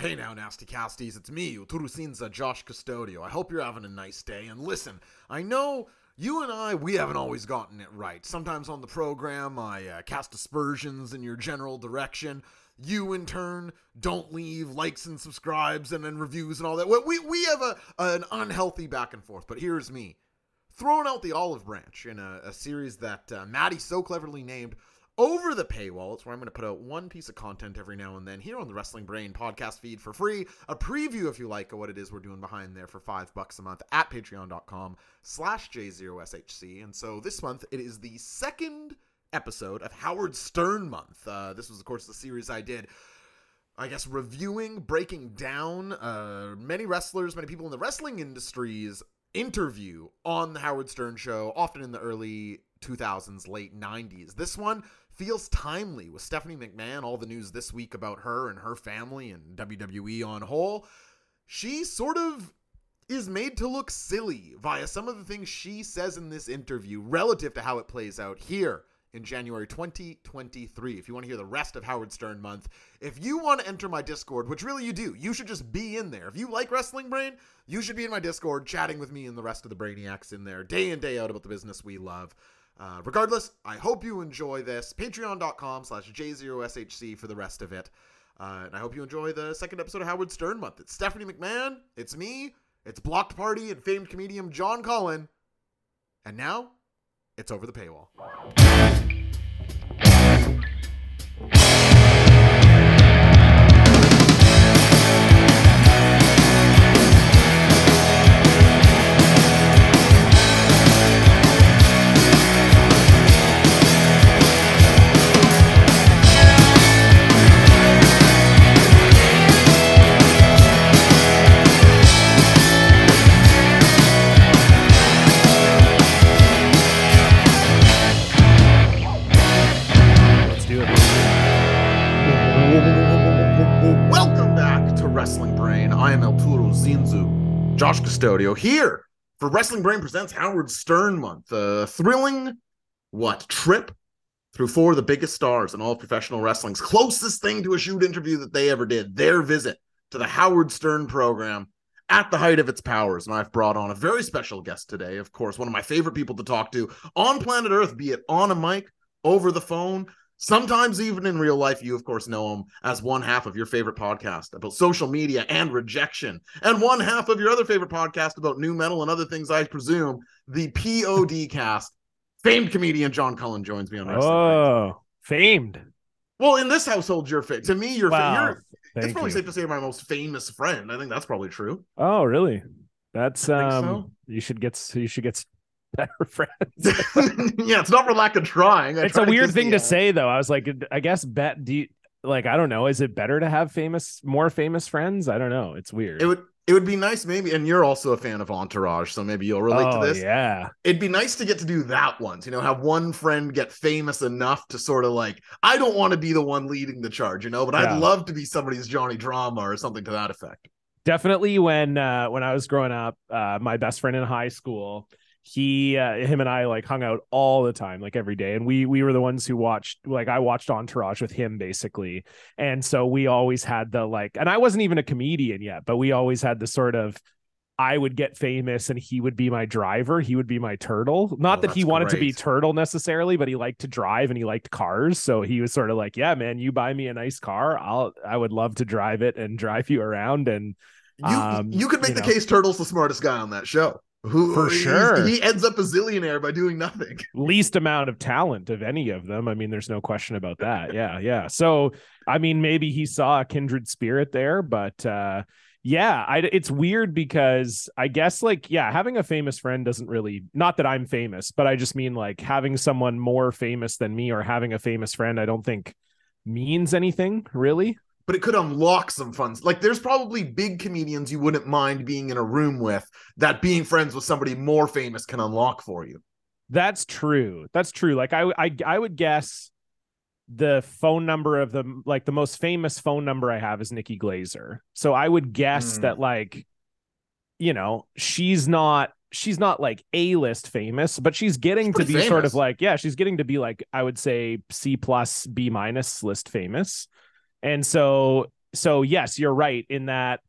Hey now, Nasty Casties, it's me, Uturusinza Josh Custodio. I hope you're having a nice day. And listen, I know you and I, we haven't always gotten it right. Sometimes on the program, I uh, cast aspersions in your general direction. You, in turn, don't leave likes and subscribes and then reviews and all that. We, we have a, an unhealthy back and forth, but here's me throwing out the olive branch in a, a series that uh, Maddie so cleverly named over the paywall. It's where I'm going to put out one piece of content every now and then here on the Wrestling Brain podcast feed for free. A preview, if you like, of what it is we're doing behind there for five bucks a month at patreon.com slash J0SHC. And so this month it is the second episode of Howard Stern month. Uh, this was, of course, the series I did. I guess reviewing, breaking down uh, many wrestlers, many people in the wrestling industry's interview on the Howard Stern show, often in the early 2000s, late 90s. This one feels timely with Stephanie McMahon, all the news this week about her and her family and WWE on whole. She sort of is made to look silly via some of the things she says in this interview relative to how it plays out here in January 2023. If you want to hear the rest of Howard Stern month, if you want to enter my Discord, which really you do, you should just be in there. If you like Wrestling Brain, you should be in my Discord chatting with me and the rest of the Brainiacs in there day in, day out about the business we love. Uh, regardless, I hope you enjoy this. Patreon.com slash J0SHC for the rest of it. Uh, and I hope you enjoy the second episode of Howard Stern Month. It's Stephanie McMahon, it's me, it's Blocked Party and famed comedian John Cullen. And now, it's over the paywall. Josh Custodio, here for Wrestling Brain Presents Howard Stern Month. A thrilling, what, trip through four of the biggest stars in all of professional wrestling's closest thing to a shoot interview that they ever did, their visit to the Howard Stern program at the height of its powers. And I've brought on a very special guest today, of course, one of my favorite people to talk to on planet Earth, be it on a mic, over the phone, Sometimes, even in real life, you, of course, know him as one half of your favorite podcast about social media and rejection, and one half of your other favorite podcast about nu metal and other things, I presume, the POD cast. Famed comedian John Cullen joins me on Wrestling. Oh, famed. Well, in this household, you're fa- to me, you're, Wow. you're it's probably you. safe to say my most famous friend. I think that's probably true. Oh, really? That's um. so. You should get. You should get better friends. yeah, it's not for lack of trying. I it's a weird thing the to say, though. I was like, I guess bet. Do you, like I don't know. Is it better to have famous, more famous friends? I don't know. It's weird. It would it would be nice maybe, and you're also a fan of Entourage, so maybe you'll relate oh, to this. Yeah. It'd be nice to get to do that once, you know, have one friend get famous enough to sort of like, I don't want to be the one leading the charge, you know, but Yeah. I'd love to be somebody's Johnny Drama or something to that effect. definitely when uh when i was growing up uh my best friend in high school he uh, him and i like hung out all the time like every day and we we were the ones who watched like i watched entourage with him basically and so we always had the like and i wasn't even a comedian yet but we always had the sort of I would get famous and he would be my driver. He would be my turtle. Not Oh, that he wanted to be turtle necessarily, but he liked to drive and he liked cars. So he was sort of like, "Yeah, man, you buy me a nice car, I'll I would love to drive it and drive you around." And You Um, you could make you the case Turtle's the smartest guy on that show. Who For sure. He ends up a zillionaire by doing nothing. least amount of talent of any of them. I mean, there's no question about that. Yeah, yeah. So, I mean, maybe he saw a kindred spirit there, but uh yeah, I it's weird because I guess like yeah, having a famous friend doesn't really not that I'm famous, but I just mean like having someone more famous than me or having a famous friend I don't think means anything really. But it could unlock some funds. Like there's probably big comedians you wouldn't mind being in a room with that being friends with somebody more famous can unlock for you. That's true. That's true. Like I I I would guess the phone number of the like the most famous phone number I have is Nikki Glazer. So I would guess Mm. that like you know, she's not she's not like A-list famous, but she's getting She's to be pretty sort of like yeah, she's getting to be like I would say C plus B minus list famous. And so so yes, you're right in that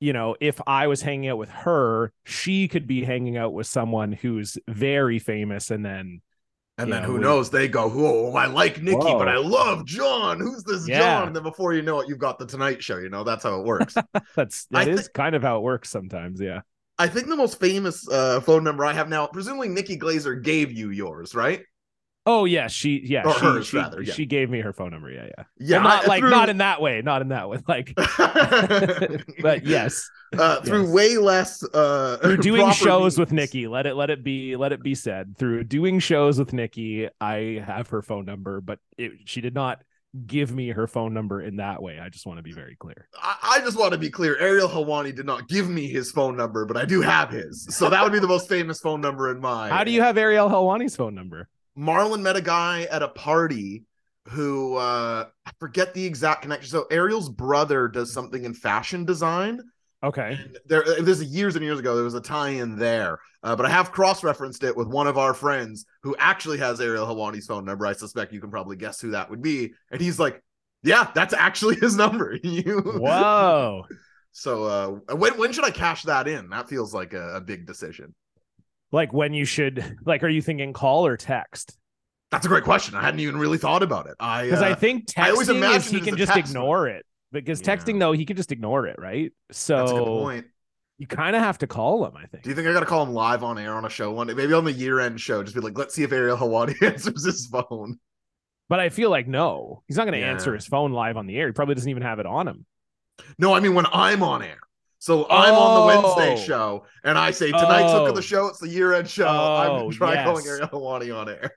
you know, if I was hanging out with her, she could be hanging out with someone who's very famous and then And then who we- knows? They go, "Whoa, I like Nikki, Whoa. but I love John. Who's this Yeah. John?" And then before you know it, you've got the Tonight Show. You know that's how it works. that's that is kind of how it works sometimes, yeah. I think the most famous uh, phone number I have now, presumably Nikki Glazer gave you yours, right? Oh yeah, she yeah, Or she hers, she, rather, yeah. she gave me her phone number, yeah, yeah. Yeah, Well, not I- like through- not in that way, not in that way. Like but yes, uh, through yes. way less uh, through doing shows with. Nikki, let it let it be let it be said. Through doing shows with Nikki, I have her phone number, but it, she did not give me her phone number in that way. I just want to be very clear. I, I just want to be clear. Ariel Helwani did not give me his phone number, but I do have his. So that would be the most famous phone number in my. How do you have Ariel Helwani's phone number? Marlon met a guy at a party who uh I forget the exact connection. So Ariel's brother does something in fashion design. Okay. And there, uh, this is years and years ago. There was a tie-in there, uh, but I have cross-referenced it with one of our friends who actually has Ariel Helwani's phone number. I suspect you can probably guess who that would be, and he's like, "Yeah, that's actually his number." you, Whoa. So, uh, when when should I cash that in? That feels like a, a big decision. Like when you should like are you thinking call or text? That's a great question. I hadn't even really thought about it. I Because uh, I think texting I always is he can just text ignore it. Because Yeah. texting though, he can just ignore it, right? So that's a good point. you kind of have to call him, I think. Do you think I got to call him live on air on a show one day? Maybe on the year-end show, just be like, "Let's see if Ariel Helwani answers his phone." But I feel like no, he's not going to Yeah. answer his phone live on the air. He probably doesn't even have it on him. No, I mean when I'm on air. So I'm on the Wednesday Oh. show, and I say tonight's hook Oh. of the show. It's the year-end show. I'm Oh, gonna try yes. calling Ariel Helwani on air.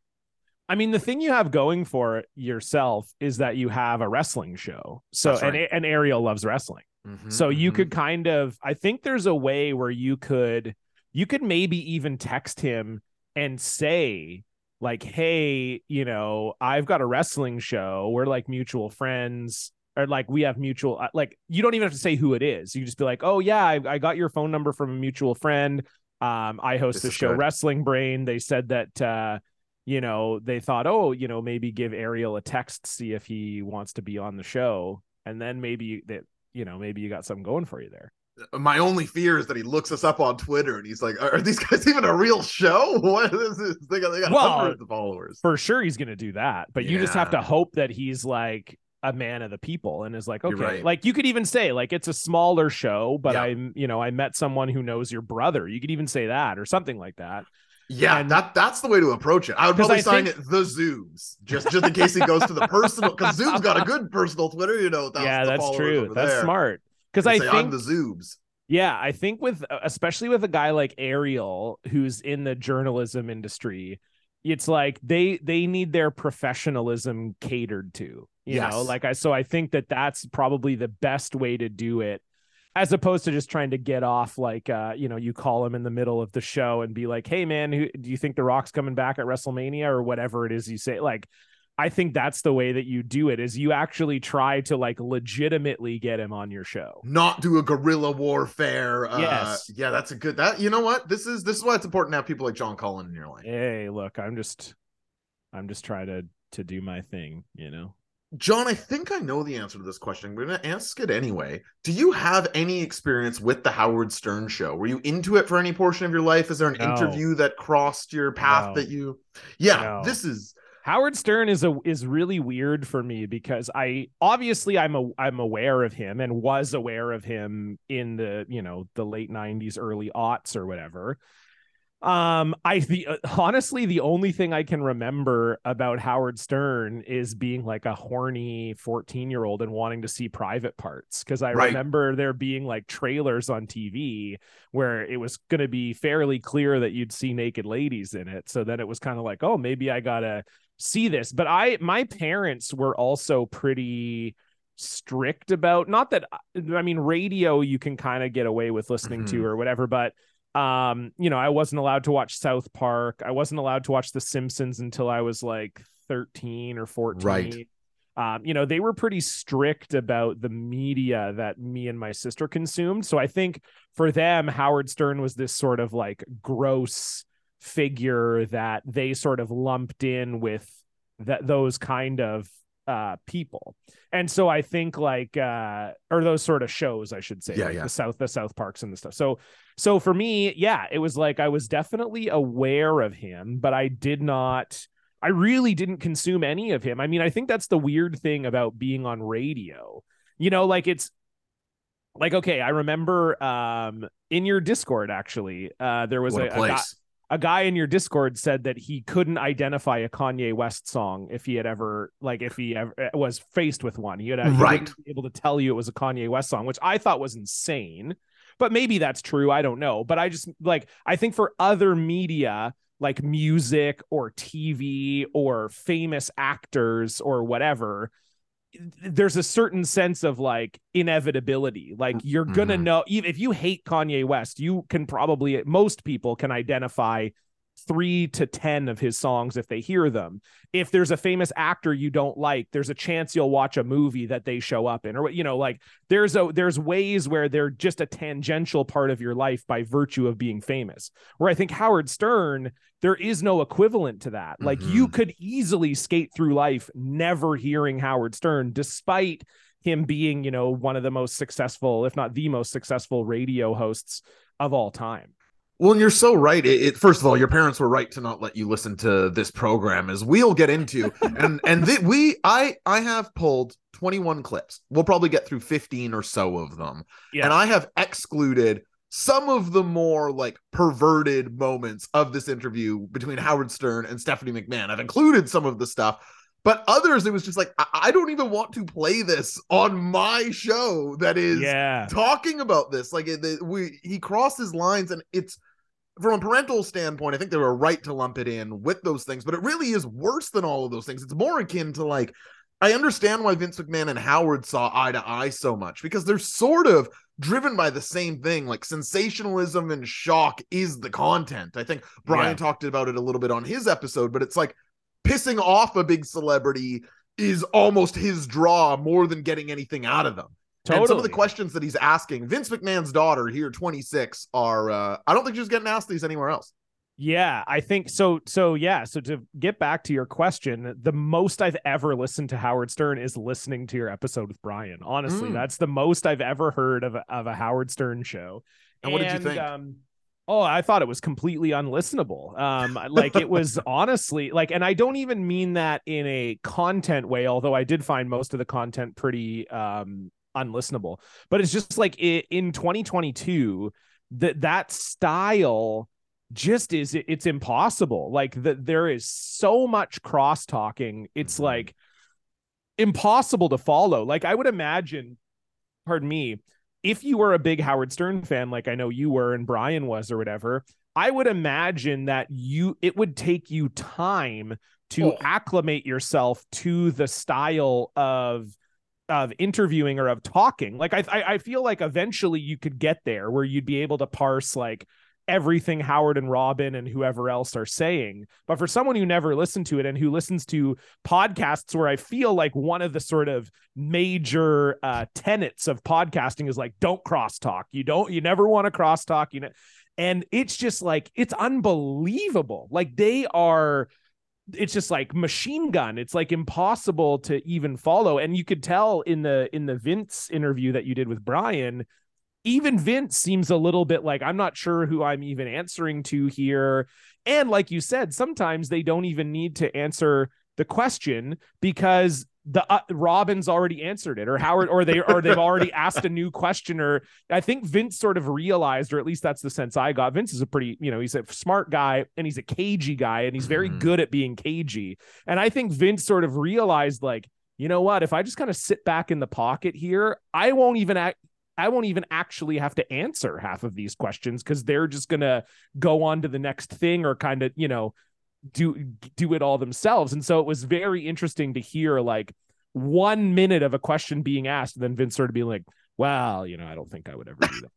I mean, the thing you have going for yourself is that you have a wrestling show. So That's and, and Ariel loves wrestling. So you Mhm. could kind of I think there's a way where you could you could maybe even text him and say like hey, you know, I've got a wrestling show. We're like mutual friends or like we have mutual uh, like you don't even have to say who it is. You just be like, "Oh yeah, I, I got your phone number from a mutual friend. Um I host the show good. Wrestling Brain. They said that uh you know, they thought, "Oh, you know, maybe give Ariel a text see if he wants to be on the show." And then maybe that you know, maybe you got something going for you there. My only fear is that he looks us up on Twitter and he's like, "Are these guys even a real show? What is this? They got, they got Well, hundreds of followers." For sure he's going to do that, but you just have to hope that he's like a man of the people and is like, okay, right. like you could even say like it's a smaller show, but Yeah. I'm, you know, I met someone who knows your brother. You could even say that or something like that. Yeah, And- that that's the way to approach it. I would probably I sign think- it the Zoobs, just just in case he goes to the personal because Zoob's got a good personal Twitter, you know. yeah, that's true. That's there. smart. Because I say, think the Zoobs. Yeah, I think with uh, especially with a guy like Ariel who's in the journalism industry, it's like they they need their professionalism catered to. You know, like I so I think that that's probably the best way to do it as opposed to just trying to get off like uh you know you call him in the middle of the show and be like hey man who, do you think the rock's coming back at wrestlemania or whatever it is you say like i think that's the way that you do it is you actually try to like legitimately get him on your show Not do a guerrilla warfare. Uh, Yes. Yeah, that's a good. That you know what? This is this is why it's important to have people like John Cullen in your life. hey look i'm just i'm just trying to to do my thing you know John, I think I know the answer to this question. I'm going to ask it anyway. Do you have any experience with the Howard Stern show? Were you into it for any portion of your life? Is there an No. interview that crossed your path No. that you? Yeah, No. this is howard stern is a is really weird for me because i obviously i'm a i'm aware of him and was aware of him in the you know the late 90s early aughts or whatever um i the uh, honestly the only thing i can remember about howard stern is being like a horny 14 year old and wanting to see private parts because i Right. remember there being like trailers on tv where it was going to be fairly clear that you'd see naked ladies in it so then it was kind of like oh maybe i gotta see this but i my parents were also pretty strict about not that i mean radio you can kind of get away with listening Mhm. to or whatever but um you know i wasn't allowed to watch south park. I wasn't allowed to watch the simpsons until i was like 13 or 14 Right. um you know they were pretty strict about the media that me and my sister consumed. So i think for them howard stern was this sort of like gross figure that they sort of lumped in with that those kind of uh people and so i think like uh or those sort of shows i should say Yeah, like yeah. the south the south parks and the stuff so so for me yeah it was like i was definitely aware of him but i did not i really didn't consume any of him i mean i think that's the weird thing about being on radio you know like it's like okay i remember um in your discord actually uh there was what a, a a place. A guy in your discord said that he couldn't identify a kanye west song if he had ever like if he ever uh, was faced with one. He had he Right. be able to tell you it was a kanye west song which i thought was insane but maybe that's true. I don't know. But i just like i think for other media like music or tv or famous actors or whatever there's a certain sense of like inevitability like you're gonna Mhm. know even if you hate kanye west you can probably most people can identify three to ten of his songs if they hear them. If there's a famous actor you don't like there's a chance you'll watch a movie that they show up in or you know like there's a there's ways where they're just a tangential part of your life by virtue of being famous. Where i think howard stern there is no equivalent to that. Like you Mhm. could easily skate through life never hearing howard stern despite him being you know one of the most successful if not the most successful radio hosts of all time Well, and you're so right. It, it first of all, your parents were right to not let you listen to this program, as we'll get into. and and th- we, I, I have pulled 21 clips. We'll probably get through 15 or so of them, Yeah. and I have excluded some of the more like perverted moments of this interview between Howard Stern and Stephanie McMahon. I've included some of the stuff. But others, it was just like I, I don't even want to play this on my show. That is yeah talking about this like it, the, we he crosses lines and it's from a parental standpoint i think they were right to lump it in with those things but it really is worse than all of those things. It's more akin to like i understand why vince mcmahon and howard saw eye to eye so much because they're sort of driven by the same thing like sensationalism and shock is the content. I think brian Yeah. talked about it a little bit on his episode but it's like pissing off a big celebrity is almost his draw more than getting anything out of them totally and some of the questions that he's asking, Vince McMahon's daughter here, 26, are uh I don't think she's getting asked these anywhere else. Yeah, I think so. So yeah, so to get back to your question, the most I've ever listened to Howard Stern is listening to your episode with Brian. Honestly, Mm. that's the most I've ever heard of a, of a Howard Stern show. And what did you think? Um, oh, I thought it was completely unlistenable. Um, like it was honestly like, and I don't even mean that in a content way, although I did find most of the content pretty um unlistenable. But it's just like i in 2022, that that style just is it- it's impossible like that there is so much cross talking it's Mhm. like impossible to follow like i would imagine pardon me if you were a big howard stern fan like i know you were and brian was or whatever i would imagine that you it would take you time to Oh. acclimate yourself to the style of of interviewing or of talking like I, I feel like eventually you could get there where you'd be able to parse like everything Howard and Robin and whoever else are saying. But for someone who never listened to it and who listens to podcasts where I feel like one of the sort of major uh tenets of podcasting is like don't crosstalk. You don't you never want to crosstalk, you know. And it's just like it's unbelievable. Like they are it's just like machine gun. It's like impossible to even follow. And you could tell in the in the vince interview that you did with brian even vince seems a little bit like i'm not sure who i'm even answering to here. And like you said sometimes they don't even need to answer the question because the uh, Robin's already answered it or Howard or they or they've already asked a new question or I think Vince sort of realized or at least that's the sense I got. Vince is a pretty you know he's a smart guy and he's a cagey guy and he's very Mhm. good at being cagey. And I think Vince sort of realized like you know what? If I just kind of sit back in the pocket here I won't even act I won't even actually have to answer half of these questions because they're just gonna go on to the next thing or kind of you know do do it all themselves and so it was very interesting to hear like one minute of a question being asked and then vince sort of being like well you know i don't think i would ever do that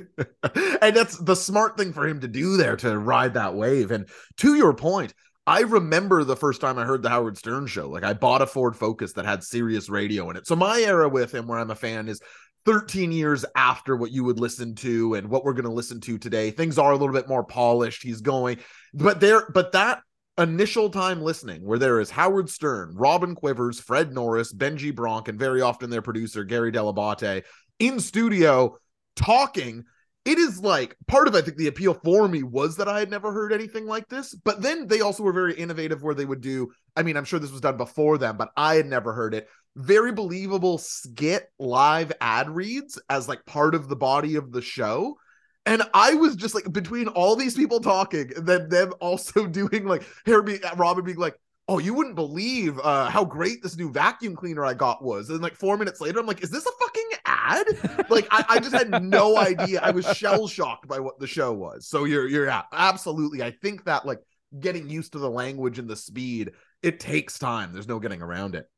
and that's the smart thing for him to do there to ride that wave. And to your point, I remember the first time I heard the Howard Stern show. Like I bought a Ford Focus that had Sirius radio in it. So my era with him, where I'm a fan, is 13 years after what you would listen to and what we're going to listen to today. Things are a little bit more polished. He's going, but there, but that initial time listening where there is Howard Stern, Robin Quivers, Fred Norris, Benjy Bronk, and very often their producer, Gary Dell'Abate, in studio talking it is like part of I think the appeal for me was that I had never heard anything like this. But then they also were very innovative where they would do, I mean, I'm sure this was done before them, but I had never heard it. Very believable skit live ad reads as like part of the body of the show. And I was just like between all these people talking, and then them also doing like Harry Robin being like, oh, you wouldn't believe uh, how great this new vacuum cleaner I got was. And like four minutes later, I'm like, is this a fucking ad? like I, I just had no idea. I was shell shocked by what the show was. So you're you're yeah, absolutely. I think that like getting used to the language and the speed, it takes time. There's no getting around it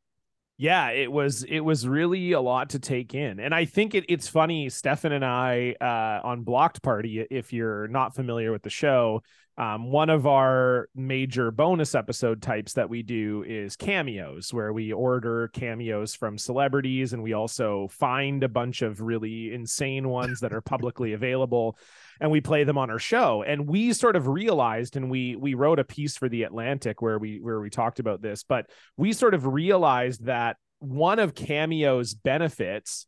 yeah it was it was really a lot to take in and i think it, it's funny stefan and i uh, on blocked party if you're not familiar with the show um, one of our major bonus episode types that we do is cameos where we order cameos from celebrities and we also find a bunch of really insane ones that are publicly available and we play them on our show. And we sort of realized and we we wrote a piece for the atlantic where we where we talked about this but we sort of realized that one of cameo's benefits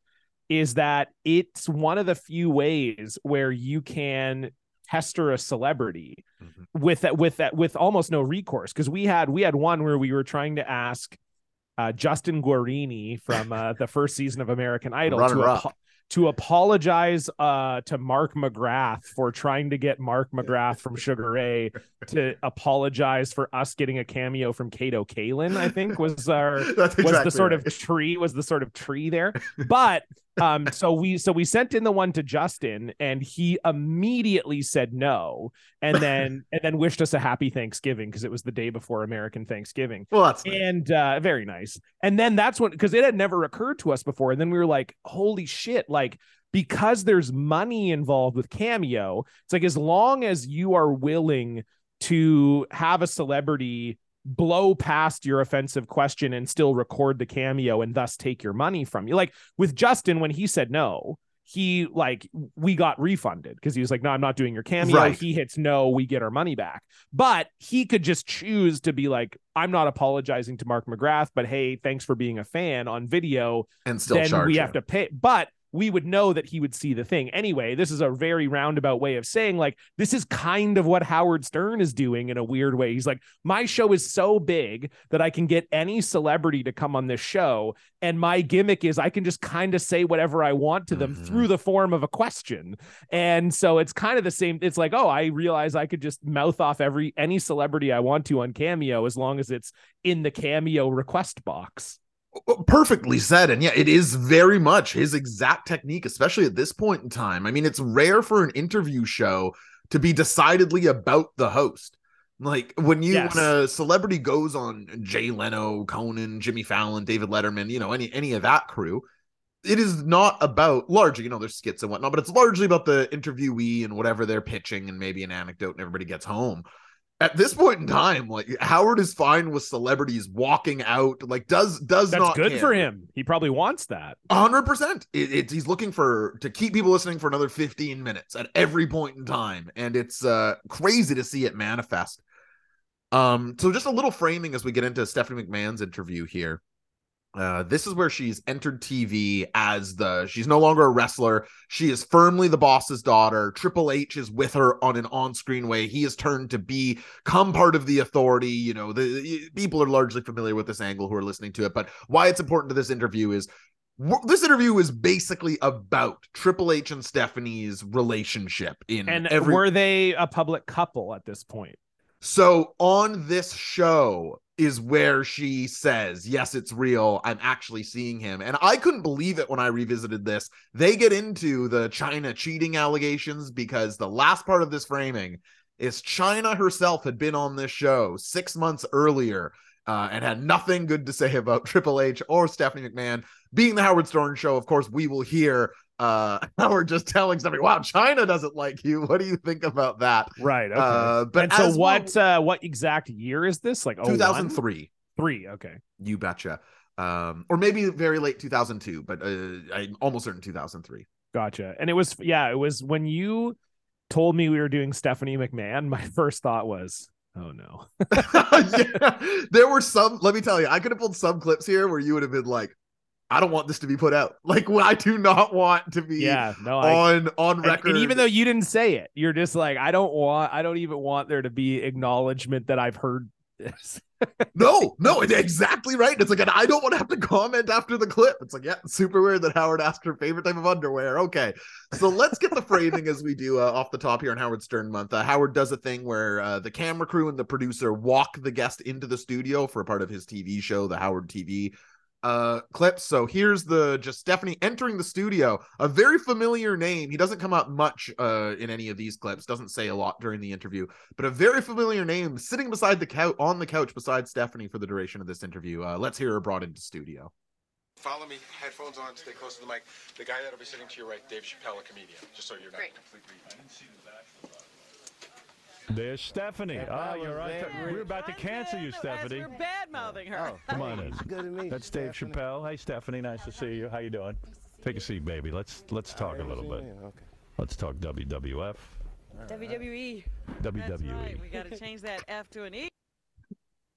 is that it's one of the few ways where you can pester a celebrity mm-hmm. with that with that with almost no recourse. Because we had we had one where we were trying to ask uh, Justin Guarini from uh, the first season of American Idol to, to apologize uh, to Mark McGrath for trying to get Mark McGrath from Sugar Ray to apologize for us getting a cameo from Kato Kaelin, I think was our exactly was the sort right. of tree was the sort of tree there. But um so we so we sent in the one to Justin and he immediately said no and then and then wished us a happy Thanksgiving because it was the day before American Thanksgiving. Well, that's nice. and uh very nice. And then that's when because it had never occurred to us before and then we were like holy shit like because there's money involved with Cameo it's like as long as you are willing to have a celebrity blow past your offensive question and still record the cameo and thus take your money from you. Like with Justin, when he said no, he like we got refunded because he was like, No, I'm not doing your cameo. Right. He hits no, we get our money back. But he could just choose to be like, I'm not apologizing to Mark McGrath, but hey, thanks for being a fan on video. And still then we you. have to pay. But we would know that he would see the thing. Anyway, this is a very roundabout way of saying, like, this is kind of what Howard Stern is doing in a weird way. He's like, my show is so big that I can get any celebrity to come on this show. And my gimmick is I can just kind of say whatever I want to them mm-hmm. through the form of a question. And so it's kind of the same. It's like, oh, I realize I could just mouth off every any celebrity I want to on Cameo as long as it's in the Cameo request box perfectly said and yeah it is very much his exact technique especially at this point in time. I mean it's rare for an interview show to be decidedly about the host. Like when you yes. when a celebrity goes on jay leno conan jimmy fallon david letterman you know any any of that crew it is not about largely you know there's skits and whatnot but it's largely about the interviewee and whatever they're pitching and maybe an anecdote and everybody gets home at this point in time, like Howard is fine with celebrities walking out. Like, does does that's not good care. for him. He probably wants that. hundred percent. It's he's looking for to keep people listening for another fifteen minutes at every point in time, and it's uh crazy to see it manifest. Um, so just a little framing as we get into Stephanie McMahon's interview here. Uh, this is where she's entered TV as the she's no longer a wrestler. She is firmly the boss's daughter. Triple H is with her on an on-screen way. He has turned to become part of the authority. You know, the people are largely familiar with this angle who are listening to it. But why it's important to this interview is this interview is basically about Triple H and Stephanie's relationship in and every... were they a public couple at this point? So on this show, is where she says, Yes, it's real. I'm actually seeing him. And I couldn't believe it when I revisited this. They get into the Chyna cheating allegations because the last part of this framing is Chyna herself had been on this show six months earlier uh, and had nothing good to say about Triple H or Stephanie McMahon. Being the Howard Stern show, of course, we will hear uh we're just telling somebody, "Wow, Chyna doesn't like you." What do you think about that? Right. Okay. Uh, but and so what? Uh, what exact year is this? Like 2003. Three. Okay. You betcha. Um, or maybe very late 2002, but uh, I'm almost certain 2003. Gotcha. And it was yeah, it was when you told me we were doing Stephanie McMahon. My first thought was, Oh no. yeah, there were some. Let me tell you, I could have pulled some clips here where you would have been like, "I don't want this to be put out. Like, I do not want to be Yeah, no, I on on and, record." and even though you didn't say it, you're just like, I don't want I don't even want there to be acknowledgement that I've heard this. no, no, exactly right. It's like, and I don't want to have to comment after the clip. It's like, yeah, super weird that Howard asked her favorite type of underwear. Okay, so let's get the framing as we do uh, off the top here on Howard Stern month. Uh, Howard does a thing where uh, the camera crew and the producer walk the guest into the studio for a part of his TV show, the Howard TV uh clips. So here's the just Stephanie entering the studio, a very familiar name. He doesn't come up much uh in any of these clips, doesn't say a lot during the interview, but a very familiar name sitting beside the couch on the couch beside Stephanie for the duration of this interview. Uh let's hear her brought into studio. Follow me, headphones on, stay close to the mic. The guy that'll be sitting to your right, Dave Chappelle, a comedian, just so you're not Great. completely. There's Stephanie. Ah, that you're was on. very we were about to cancel you, Stephanie. We're bad mouthing her. Oh, Come on in. it's good to meet That's you, Dave Stephanie. Chappelle. Hey, Stephanie. Nice to see you. How you doing? Take a seat, baby. Let's let's talk a little bit. Okay. Let's talk WWF, WWE. That's WWE. right. We got to change that F to an E.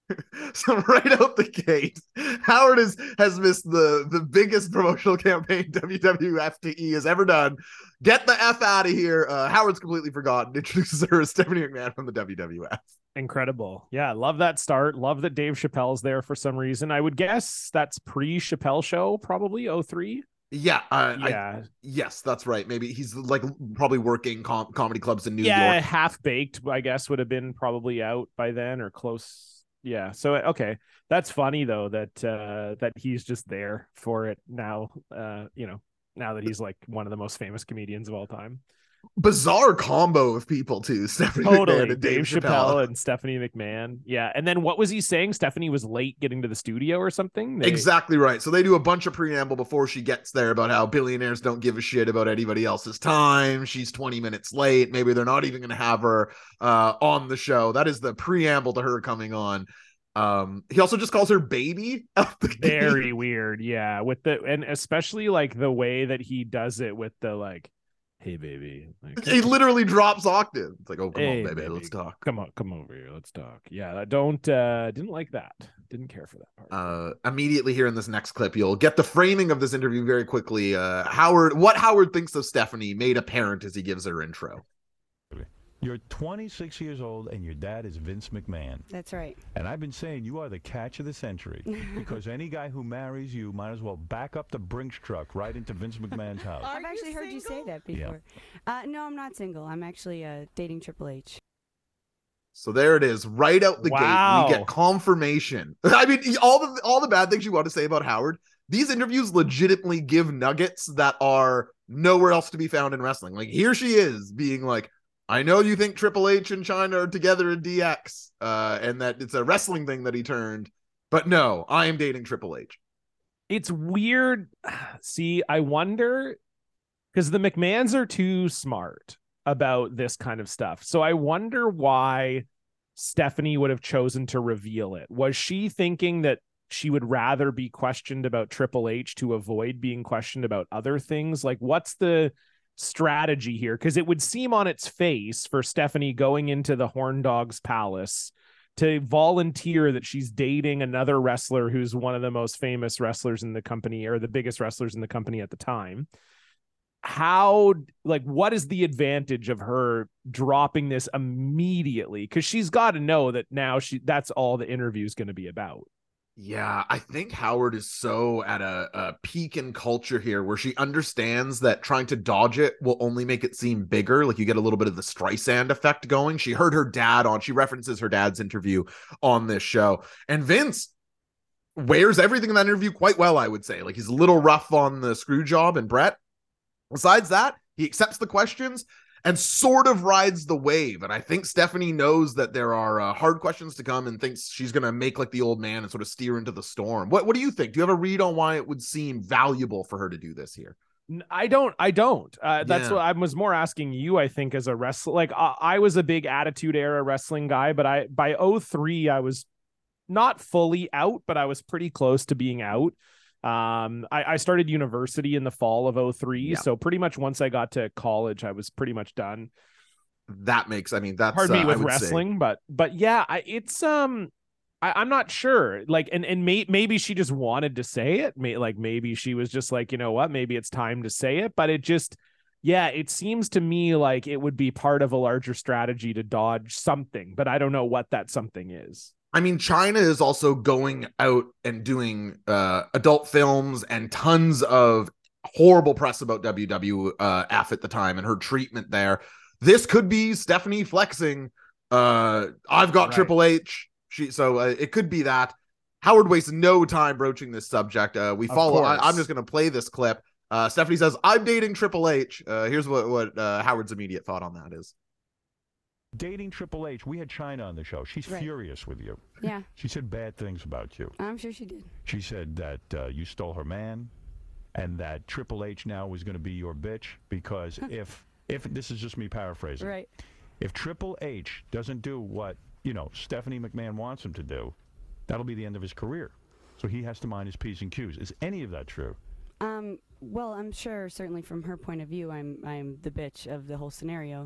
so right out the gate, Howard is, has missed the the biggest promotional campaign WWFTE has ever done. Get the F out of here. Uh, Howard's completely forgotten. Introduces her as Stephanie McMahon from the WWF. Incredible. Yeah, love that start. Love that Dave Chappelle's there for some reason. I would guess that's pre Chappelle show, probably 03. Yeah, uh, I- Yeah. yes, that's right. Maybe he's like probably working com- comedy clubs in New yeah, York. Yeah, half baked, I guess, would have been probably out by then or close. Yeah. So okay. That's funny though that uh that he's just there for it now. Uh, you know, now that he's like one of the most famous comedians of all time. Bizarre combo of people too. Stephanie Totally. McMahon and Dave, Dave, Chappelle. and Stephanie McMahon. Yeah. And then what was he saying? Stephanie was late getting to the studio or something? They- Exactly right. So they do a bunch of preamble before she gets there about how billionaires don't give a shit about anybody else's time. She's 20 minutes late. Maybe they're not even going to have her uh, on the show. That is the preamble to her coming on. Um, he also just calls her baby. very weird yeah with the and especially like the way that he does it with the like hey baby like, He literally drops octave. It's like, oh come Hey, on, baby, baby. let's talk. come on come over here let's talk yeah I don't uh didn't like that didn't care for that part uh immediately here in this next clip you'll get the framing of this interview very quickly uh howard what howard thinks of stephanie made apparent as he gives her intro You're 26 years old and your dad is Vince McMahon. That's right. And I've been saying you are the catch of the century because any guy who marries you might as well back up the Brinks truck right into Vince McMahon's house. I've you actually heard you say single? that Yeah. before. Uh, no, I'm not single. I'm actually uh, dating Triple H. so there it is right out the gate Wow. we get confirmation i mean all the all the bad things you want to say about howard these interviews legitimately give nuggets that are nowhere else to be found in wrestling like here she is being like I know you think Triple H and Chyna are together in DX, uh, and that it's a wrestling thing that he turned, but no, I am dating Triple H. it's weird. See i wonder because the mcmahons are too smart about this kind of stuff. So i wonder why stephanie would have chosen to reveal it. Was she thinking that she would rather be questioned about triple h to avoid being questioned about other things? Like what's the strategy here because it would seem on its face for stephanie going into the horn dogs palace to volunteer that she's dating another wrestler who's one of the most famous wrestlers in the company or the biggest wrestlers in the company at the time. How like what is the advantage of her dropping this immediately? Because she's got to know that now she that's all the interview is going to be about Yeah, I think Howard is so at a, a peak in culture here where she understands that trying to dodge it will only make it seem bigger. Like you get a little bit of the Streisand effect going. She heard her dad on, she references her dad's interview on this show. And Vince wears everything in that interview quite well, I would say. Like he's a little rough on the screw job and Brett. Besides that, he accepts the questions and sort of rides the wave. And I think Stephanie knows that there are uh, hard questions to come and thinks she's going to make like the old man and sort of steer into the storm. What What do you think? Do you have a read on why it would seem valuable for her to do this here? I don't. I don't. Uh, that's Yeah. what I was more asking you. I think as a wrestler, like I, I was a big Attitude Era wrestling guy, but I by 03, I was not fully out, but I was pretty close to being out. Um, I, I started university in the fall of 03, Yeah. so pretty much once I got to college, I was pretty much done. that makes. I mean, that's pardon uh, me I with would say- wrestling, but but yeah, I, it's um. I, I'm not sure. Like, and and may, maybe she just wanted to say it. May, like maybe she was just like, you know what, maybe it's time to say it. But it just, yeah, it seems to me like it would be part of a larger strategy to dodge something. But I don't know what that something is. I mean, Chyna is also going out and doing uh, adult films and tons of horrible press about WWF at the time and her treatment there. This could be Stephanie flexing. Uh, I've got Right. Triple H. She so uh, it could be that. Howard wastes no time broaching this subject. Uh, we Of follow. I. I'm just going to play this clip. Uh, Stephanie says, "I'm dating Triple H." Uh, here's what what uh, Howard's immediate thought on that is. Dating Triple H, we had Chyna on the show. She's Right. furious with you. Yeah, She said bad things about you. I'm sure she did. She said that uh, you stole her man, and that Triple H now was going to be your bitch because if if this is just me paraphrasing, Right. if Triple H doesn't do what you know Stephanie McMahon wants him to do, that'll be the end of his career. So he has to mind his p's and q's. Is any of that true? Um. Well, I'm sure certainly from her point of view, I'm I'm the bitch of the whole scenario.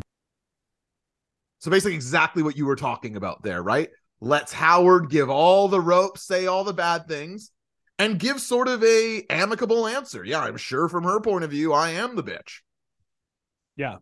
So basically, exactly what you were talking about there, right? Let's Howard give all the ropes, say all the bad things, and give sort of a amicable answer. Yeah, I'm sure from her point of view, I am the bitch. Yeah.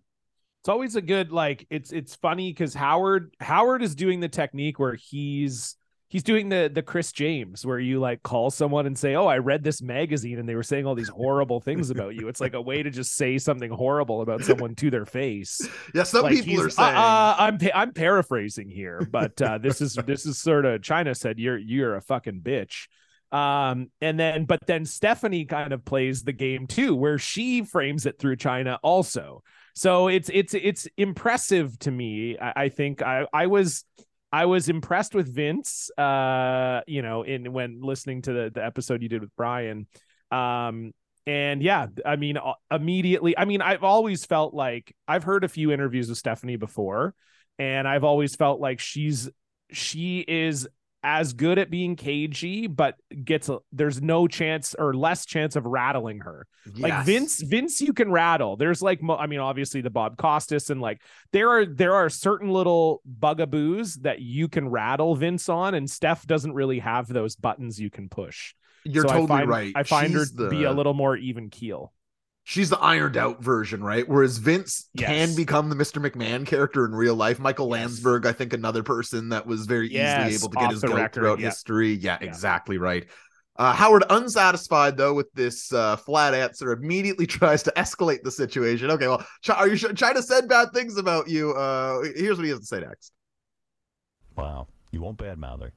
It's always a good like it's it's funny because Howard Howard is doing the technique where he's he's doing the the Chris James where you like call someone and say, "Oh, I read this magazine and they were saying all these horrible things about you." It's like a way to just say something horrible about someone to their face. Yeah, some like people are saying. uh, uh, I'm I'm paraphrasing here, but uh, this is this is sort of Chyna said you're you're a fucking bitch. Um, and then but then Stephanie kind of plays the game too, where she frames it through Chyna also. So it's it's it's impressive to me. I, I think I I was I was impressed with Vince. Uh, you know, in when listening to the the episode you did with Brian. Um, and yeah, I mean, immediately, I mean, I've always felt like I've heard a few interviews with Stephanie before, and I've always felt like she's she is as good at being cagey, but gets a, there's no chance or less chance of rattling her. Like. Vince, Vince, you can rattle. There's like, I mean, obviously the Bob Costas and like there are there are certain little bugaboos that you can rattle Vince on, and Steph doesn't really have those buttons you can push. You're So totally I find, right. I find She's her to be a little more even keel. She's the ironed out version, right? Whereas Vince can become the Mr. McMahon character in real life. Michael Yes. Landsberg, I think, another person that was very easily able to get his the goat throughout yeah. history. Yeah, Yeah. exactly right. Uh, Howard, unsatisfied though with this uh, flat answer, immediately tries to escalate the situation. Okay, well, Ch- are you sure Chyna said bad things about you? Uh, here's what he has to say next. Wow, you won't badmouth her.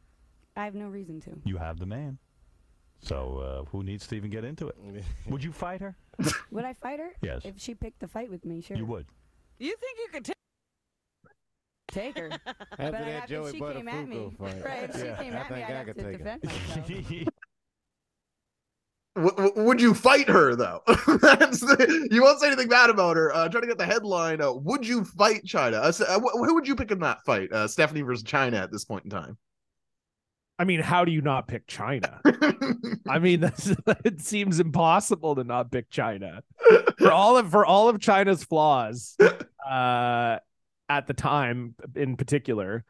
I have no reason to. You have the man. So uh, who needs to even get into it? Would you fight her? Would I fight her? Yes. If she picked the fight with me, sure. You would. You think you could take Take her. After but I that have, Joey if she came at me, Buttafuoco fight. right? If she Yeah, came I at me, think I'd I have could to take her. defend myself. W- w- would you fight her though? That's the, you won't say anything bad about her. Uh, trying to get the headline. Uh, would you fight Chyna? Uh, so, uh, wh- who would you pick in that fight? Uh, Stephanie versus Chyna at this point in time. I mean, how do you not pick Chyna? I mean, that's, it seems impossible to not pick Chyna for all of for all of Chyna's flaws. Uh, at the time, in particular,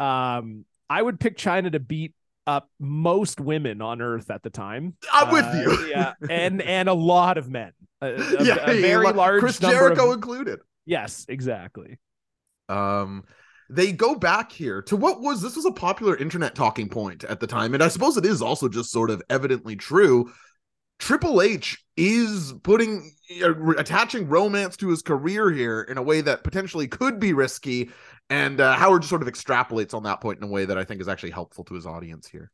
um, I would pick Chyna to beat up most women on Earth at the time. I'm with Uh, you. yeah, and and a lot of men. A, a- yeah, a very yeah, large Chris Jericho of- included. yes, exactly. Um, they go back here to what was this was a popular internet talking point at the time, and I suppose it is also just sort of evidently true. Triple H is putting uh, attaching romance to his career here in a way that potentially could be risky, and uh, Howard just sort of extrapolates on that point in a way that I think is actually helpful to his audience here.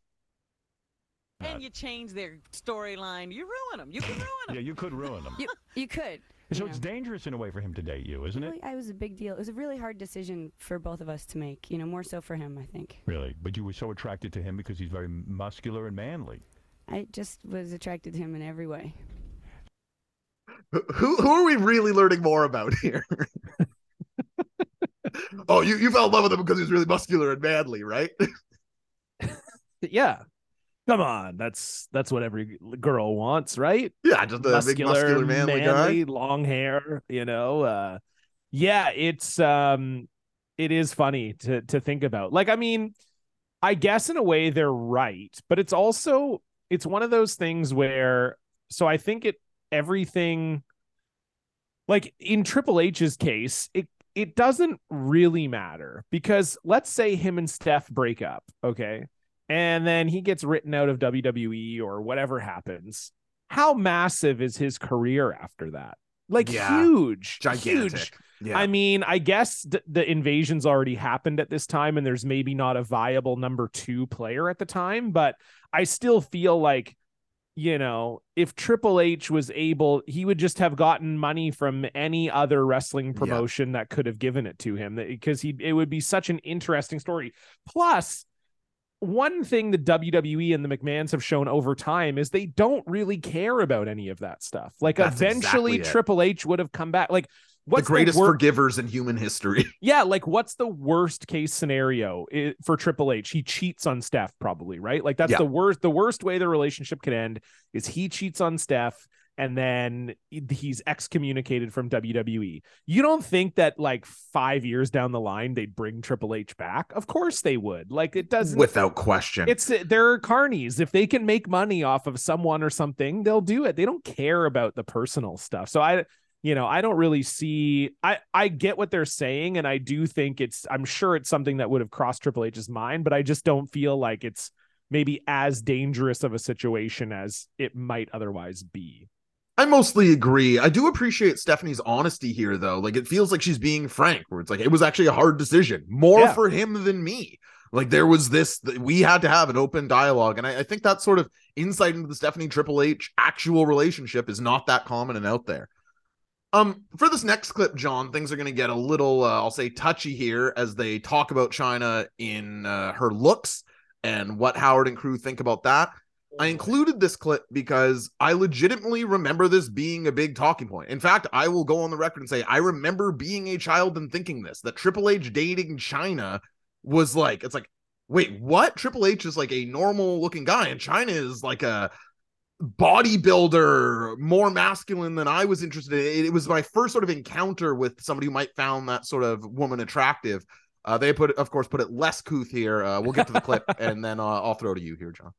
and you change their storyline, you ruin them. You can ruin them. Yeah, you could ruin them. You you could. So you it's dangerous in a way for him to date you, isn't it? Really, I was a big deal. It was a really hard decision for both of us to make. You know, more so for him, I think. Really? But you were so attracted to him because he's very muscular and manly. I just was attracted to him in every way. Who who are we really learning more about here? oh, you you fell in love with him because he was really muscular and manly, right? Yeah. Come on, that's that's what every girl wants, right? yeah, just a big muscular manly, guy. long hair, you know. Uh yeah, it's um it is funny to to think about. Like I mean, I guess in a way they're right, but it's also it's one of those things where so I think it everything like in Triple H's case, it it doesn't really matter because let's say him and Steph break up, okay? And then he gets written out of WWE or whatever happens. How massive is his career after that? Like Yeah. huge, Gigantic. huge. Yeah. I mean, I guess th- the invasion's already happened at this time, and there's maybe not a viable number two player at the time, but I still feel like, you know, if Triple H was able, he would just have gotten money from any other wrestling promotion that could have given it to him because he it would be such an interesting story. Plus, one thing the WWE and the McMahons have shown over time is they don't really care about any of that stuff. Like That's eventually exactly. Triple H would have come back. Like what's the greatest wor- forgivers in human history. yeah, like what's the worst case scenario for Triple H? He cheats on Steph, probably, right? Like that's Yeah. the worst. The worst way the relationship could end is he cheats on Steph, and then he's excommunicated from WWE. You don't think that like five years down the line they'd bring Triple H back? Of course they would. Like it doesn't. Without question. it's there are carnies. If they can make money off of someone or something, they'll do it. They don't care about the personal stuff. So I you know, I don't really see I I get what they're saying and I do think it's I'm sure it's something that would have crossed Triple H's mind, but I just don't feel like it's maybe as dangerous of a situation as it might otherwise be. I mostly agree. I do appreciate Stephanie's honesty here, though. Like, it feels like she's being frank, where it's like, it was actually a hard decision, more Yeah. for him than me. Like, there was this, we had to have an open dialogue. And I, I think that sort of insight into the Stephanie Triple H actual relationship is not that common and out there. Um, for this next clip, John, things are going to get a little, uh, I'll say, touchy here as they talk about Chyna in uh, her looks and what Howard and crew think about that. I included this clip because I legitimately remember this being a big talking point. In fact, I will go on the record and say I remember being a child and thinking this that Triple H dating Chyna was like, it's like, wait, what? Triple H is like a normal looking guy, and Chyna is like a bodybuilder, more masculine than I was interested in. It was my first sort of encounter with somebody who might found that sort of woman attractive. Uh, they put, of course, put it less couth here. Uh, we'll get to the clip, and then uh, I'll throw to you here, John.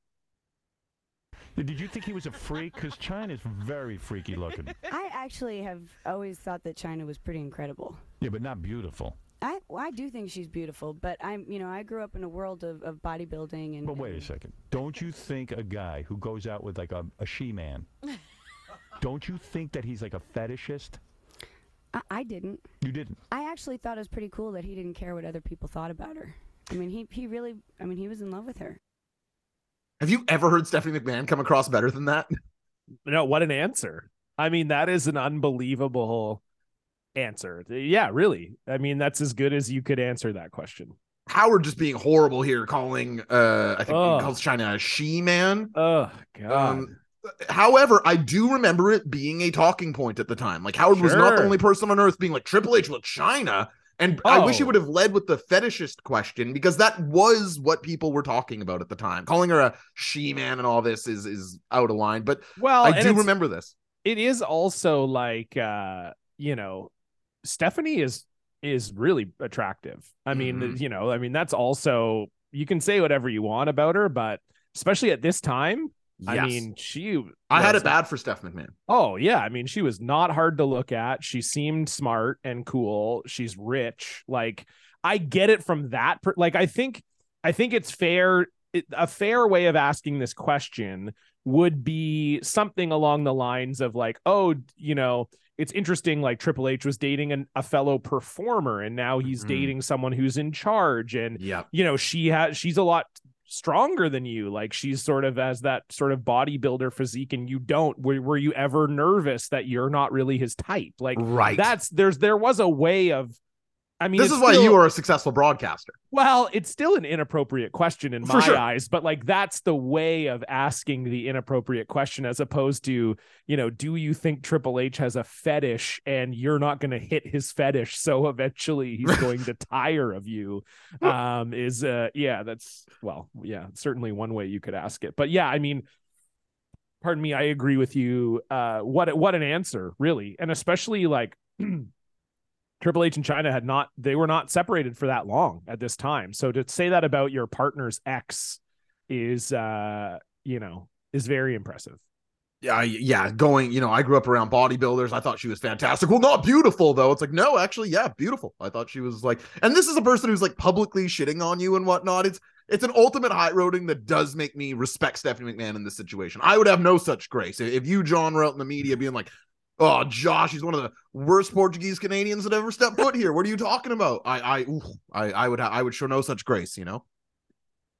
Did you think he was a freak? Because Chyna's very freaky looking. I actually have always thought that Chyna was pretty incredible. Yeah, but not beautiful. I well, I do think she's beautiful, but I'm you know I grew up in a world of, of bodybuilding and. But wait a second. Don't you think a guy who goes out with like a, a she-man, don't you think that he's like a fetishist? I, I didn't. You didn't. I actually thought it was pretty cool that he didn't care what other people thought about her. I mean, he he really. I mean, he was in love with her. Have you ever heard Stephanie McMahon come across better than that? No, what an answer. I mean, that is an unbelievable answer. Yeah, really. I mean, that's as good as you could answer that question. Howard just being horrible here, calling uh I think he calls Chyna a she man. Oh god. Um, however, I do remember it being a talking point at the time. Like Howard was not the only person on earth being like Triple H with Chyna. And I wish he Oh. would have led with the fetishist question because that was what people were talking about at the time. Calling her a she man and all this is is out of line. But well, I do remember this. it is also like uh you know stephanie is is really attractive i mean Mhm. you know i mean that's also you can say whatever you want about her but especially at this time i mean she I had it bad for Steph McMahon. oh yeah i mean she was not hard to look at she seemed smart and cool she's rich like i get it from that per- like i think i think it's fair it, a fair way of asking this question would be something along the lines of like oh you know it's interesting like triple h was dating an, a fellow performer and now he's Mhm. dating someone who's in charge and Yeah. you know she has she's a lot stronger than you like she's sort of as that sort of bodybuilder physique and you don't were, were you ever nervous that you're not really his type like Right. that's there's there was a way of i mean this is why still- you are a successful broadcaster. well it's still an inappropriate question in For my sure. eyes but like that's the way of asking the inappropriate question as opposed to you know do you think triple h has a fetish and you're not going to hit his fetish so eventually he's going to tire of you um is uh yeah that's well yeah certainly one way you could ask it but yeah i mean pardon me i agree with you uh what what an answer really and especially like Triple H and Chyna had not they were not separated for that long at this time. So to say that about your partner's ex is uh you know is very impressive. yeah, yeah, going, you know, I grew up around bodybuilders. I thought she was fantastic. Well, not beautiful though. It's like, no, actually, yeah, beautiful. I thought she was like, and this is a person who's like publicly shitting on you and whatnot. It's it's an ultimate high roading that does make me respect Stephanie McMahon in this situation. I would have no such grace if you, John, out in the media being like, "Oh, Josh, he's one of the worst Portuguese Canadians that ever stepped foot here." What are you talking about? I, I, oof, I, I would, I would show no such grace. You know.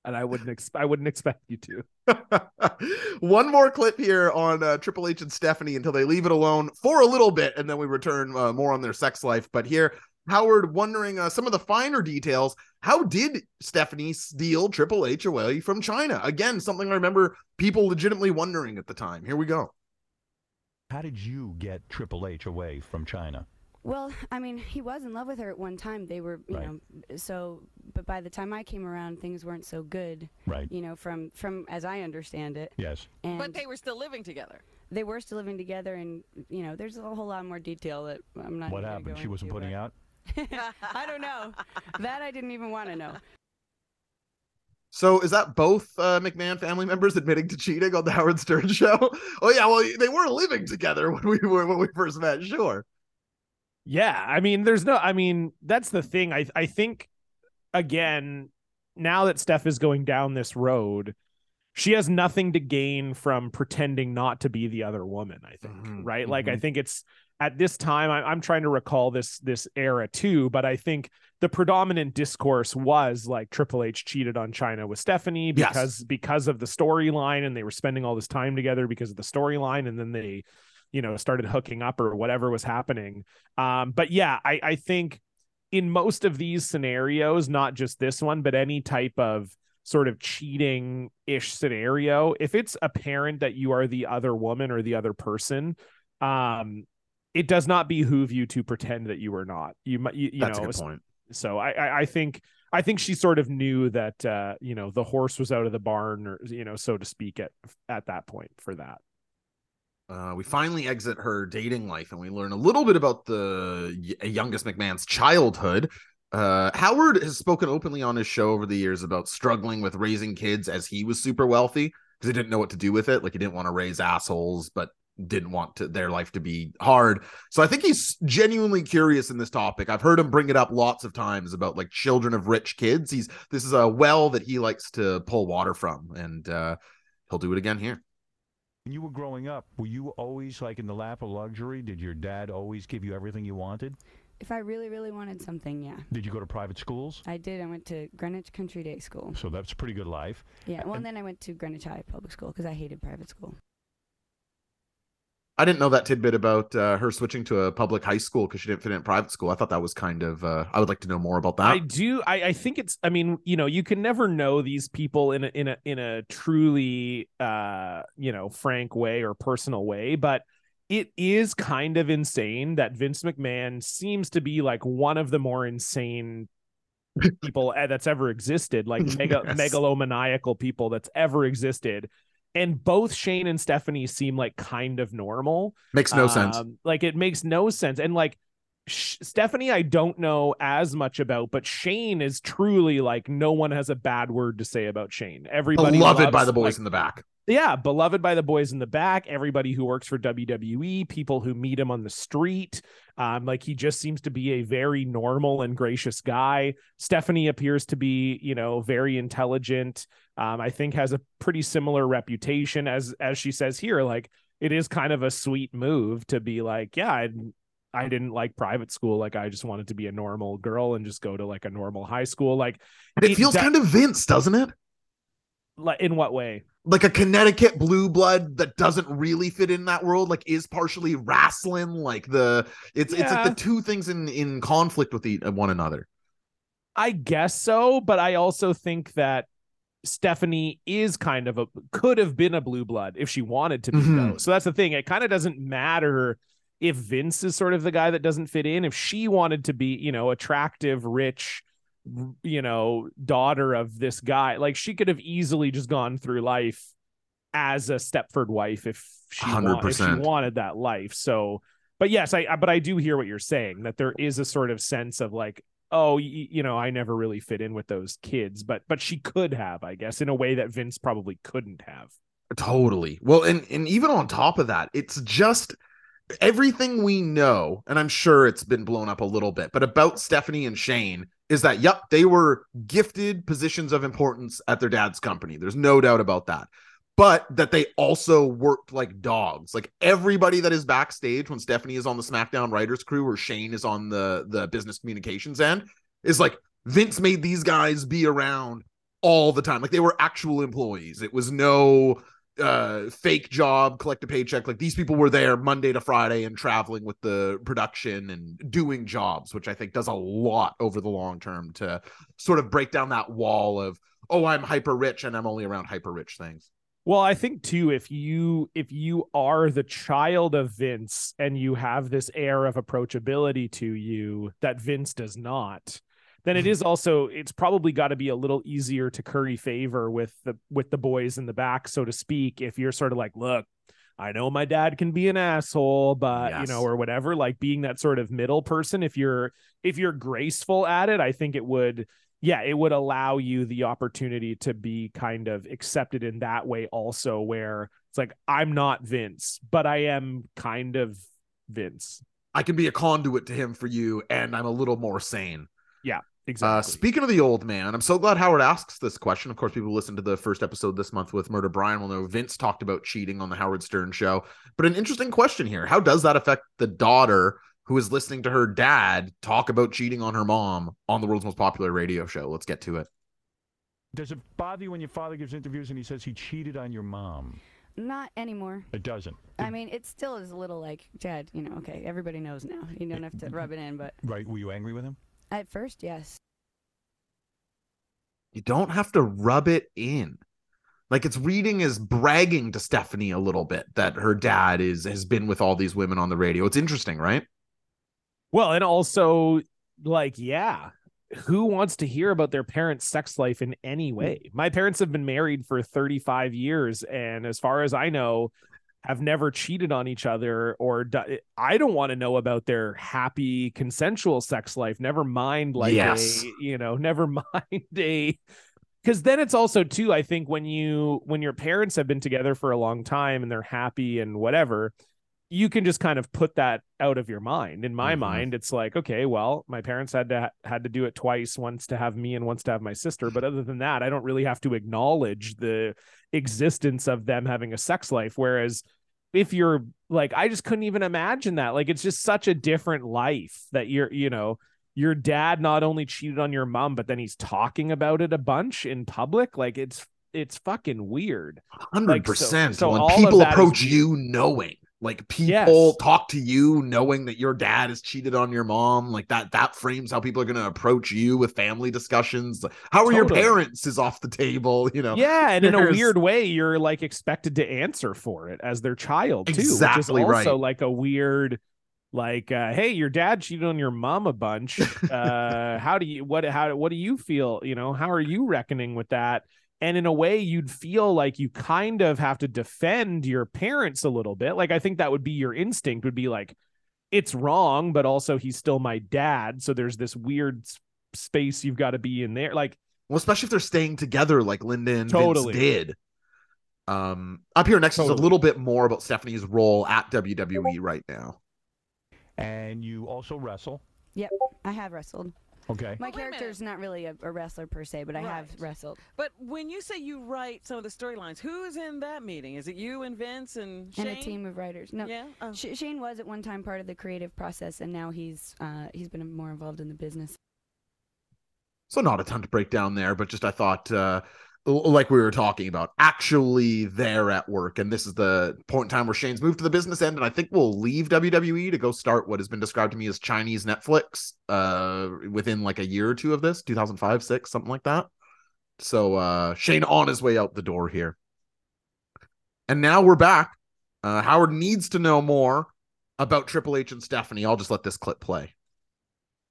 And I wouldn't ex- I wouldn't expect you to. One more clip here on uh, Triple H and Stephanie until they leave it alone for a little bit, and then we return uh, more on their sex life. But here, Howard wondering uh, some of the finer details. How did Stephanie steal Triple H away from Chyna? Again, something I remember people legitimately wondering at the time. Here we go. How did you get Triple H away from Chyna? Well, I mean, he was in love with her at one time. They were, you Right. know, so. But by the time I came around, things weren't so good. Right. You know, from from as I understand it. Yes. And But they were still living together. they were still living together, and you know, there's a whole lot more detail that I'm not. What happened? go She wasn't putting but- out. I don't know. that I didn't even want to know. So is that both uh, McMahon family members admitting to cheating on the Howard Stern show? oh yeah, well they were living together when we were when we first met. Sure. Yeah, I mean, there's no. I mean, that's the thing. I I think again, now that Steph is going down this road, she has nothing to gain from pretending not to be the other woman. I think, Mhm, right? Like, I mhm. think it's at this time. I, I'm trying to recall this this era too, but I think the predominant discourse was like Triple H cheated on Chyna with Stephanie Yes. because because of the storyline, and they were spending all this time together because of the storyline, and then they you know started hooking up or whatever was happening um but yeah i i think in most of these scenarios not just this one but any type of sort of cheating ish scenario if it's apparent that you are the other woman or the other person um it does not behoove you to pretend that you are not you might you, you That's know a good point. So I, I i think i think she sort of knew that uh you know the horse was out of the barn or you know so to speak at at that point for that Uh, we finally exit her dating life and we learn a little bit about the y- youngest McMahon's childhood. Uh, Howard has spoken openly on his show over the years about struggling with raising kids as he was super wealthy because he didn't know what to do with it. Like he didn't want to raise assholes, but didn't want to, their life to be hard. So I think he's genuinely curious in this topic. I've heard him bring it up lots of times about like children of rich kids. He's this is a well that he likes to pull water from, and uh, he'll do it again here. When you were growing up, were you always like in the lap of luxury? Did your dad always give you everything you wanted? If I really, really wanted something, yeah, Did you go to private schools? I did. I went to Greenwich Country Day School. So that's a pretty good life. Yeah, well, And- and then I went to Greenwich High Public School because I hated private school. I didn't know that tidbit about uh, her switching to a public high school because she didn't fit in private school. I thought that was kind of. Uh, I would like to know more about that. I do. I, I think it's. I mean, you know, you can never know these people in a in a in a truly, uh, you know, frank way or personal way. But it is kind of insane that Vince McMahon seems to be like one of the more insane people uh, that's ever existed, like mega Yes. megalomaniacal people that's ever existed. And both Shane and Stephanie seem like kind of normal. Makes no sense. Um, Like it makes no sense. And like Sh- Stephanie, I don't know as much about, but Shane is truly like no one has a bad word to say about Shane. Everybody Beloved by the boys like, in the back. Yeah, beloved by the boys in the back, everybody who works for WWE, people who meet him on the street. Um, like he just seems to be a very normal and gracious guy. Stephanie appears to be, you know, very intelligent. Um, I think has a pretty similar reputation as as she says here. Like it is kind of a sweet move to be like, yeah, I, I didn't like private school. Like I just wanted to be a normal girl and just go to like a normal high school. Like And it, it feels do- kind of Vince, doesn't it? Like in what way? Like a Connecticut blue blood that doesn't really fit in that world, like is partially wrestling. Like the it's it's like the two things in in conflict with the, one another. I guess so, but I also think that Stephanie is kind of a could have been a blue blood if she wanted to be Mhm. though. So that's the thing. It kind of doesn't matter if Vince is sort of the guy that doesn't fit in. If she wanted to be, you know, attractive, rich, you know, daughter of this guy, like she could have easily just gone through life as a Stepford wife if she, wa- if she wanted that life. So but yes, I I- but I do hear what you're saying that there is a sort of sense of like, oh, y- you know, I never really fit in with those kids, but but she could have, I guess, in a way that Vince probably couldn't have. Totally. Well, and and even on top of that, it's just everything we know, and I'm sure it's been blown up a little bit, but about Stephanie and Shane is that yep, they were gifted positions of importance at their dad's company. There's no doubt about that. But that they also worked like dogs. Like everybody that is backstage when Stephanie is on the SmackDown writers crew or Shane is on the the business communications end is like Vince made these guys be around all the time. Like they were actual employees. It was no uh fake job collect a paycheck. Like these people were there monday to friday and traveling with the production and doing jobs which i think does a lot over the long term to sort of break down that wall of oh i'm hyper rich and i'm only around hyper rich things. Well, I think too, if you if you are the child of Vince and you have this air of approachability to you that Vince does not, then it mm-hmm. is also it's probably got to be a little easier to curry favor with the with the boys in the back, so to speak. If you're sort of like, look, I know my dad can be an asshole, but you know, or whatever, like being that sort of middle person, if you're if you're graceful at it, I think it would yeah, it would allow you the opportunity to be kind of accepted in that way also where it's like I'm not Vince, but I am kind of Vince. i can be a conduit to him for you and i'm a little more sane Exactly. Uh, speaking of the old man, I'm so glad Howard asks this question. Of course, people who listened to the first episode this month with Murder Brian will know Vince talked about cheating on the Howard Stern show. But an interesting question here: How does that affect the daughter who is listening to her dad talk about cheating on her mom on the world's most popular radio show? Let's get to it. Does it bother you when your father gives interviews and he says he cheated on your mom? Not anymore. It doesn't. I mean, it still is a little like, Dad, you know, okay, everybody knows now. You don't have to rub it in, but Right? Were you angry with him? At first, yes. You don't have to rub it in. Like it's reading is bragging to Stephanie a little bit that her dad is has been with all these women on the radio. It's interesting, right? well, and also like yeah, who wants to hear about their parents' sex life in any way? My parents have been married for 35 years and as far as I know, have never cheated on each other or do- I don't want to know about their happy consensual sex life. Never mind like Yes. a, you know, never mind a cuz then it's also too I think when you when your parents have been together for a long time and they're happy and whatever, you can just kind of put that out of your mind. In my Mhm. mind, it's like, okay, well, my parents had to had to do it twice, once to have me and once to have my sister, but other than that, I don't really have to acknowledge the existence of them having a sex life whereas if you're like I just couldn't even imagine that. Like it's just such a different life that you're, you know, your dad not only cheated on your mom, but then he's talking about it a bunch in public. Like it's it's fucking weird. Hundred Like, so- percent. so When all people approach weird. you knowing, like people Yes. talk to you knowing that your dad has cheated on your mom, like that that frames how people are going to approach you with family discussions. How are Totally. your parents is off the table, you know. Yeah, and in a weird way, you're like expected to answer for it as their child too, Exactly which is right. also like a weird, like, uh, hey, your dad cheated on your mom a bunch. Uh, how do you what how what do you feel? You know, how are you reckoning with that? And in a way, you'd feel like you kind of have to defend your parents a little bit. Like, I think that would be your instinct. Would be like, it's wrong, but also he's still my dad. So there's this weird s- space you've got to be in there. Like, Well, especially if they're staying together like Linda and Totally. Vince did. Um, up here next is a little bit more about Stephanie's role at WWE right now. And you also wrestle. Yep i have wrestled. Okay. My Well, wait a minute. character's not really a, a wrestler per se, but I have wrestled. But when you say you write some of the storylines, who's in that meeting? Is it you and Vince and Shane? And a team of writers. No, Yeah. Oh. Sh- Shane was at one time part of the creative process, and now he's uh, he's been more involved in the business. So not a ton to break down there, but just I thought uh l- like we were talking about, actually there at work. And this is the point in time where Shane's moved to the business end, and I think we'll leave WWE to go start what has been described to me as Chinese Netflix uh within like a year or two of this, 2005, six, something like that. So uh Shane on his way out the door here. And now we're back. Uh Howard needs to know more about Triple H and Stephanie. I'll just let this clip play.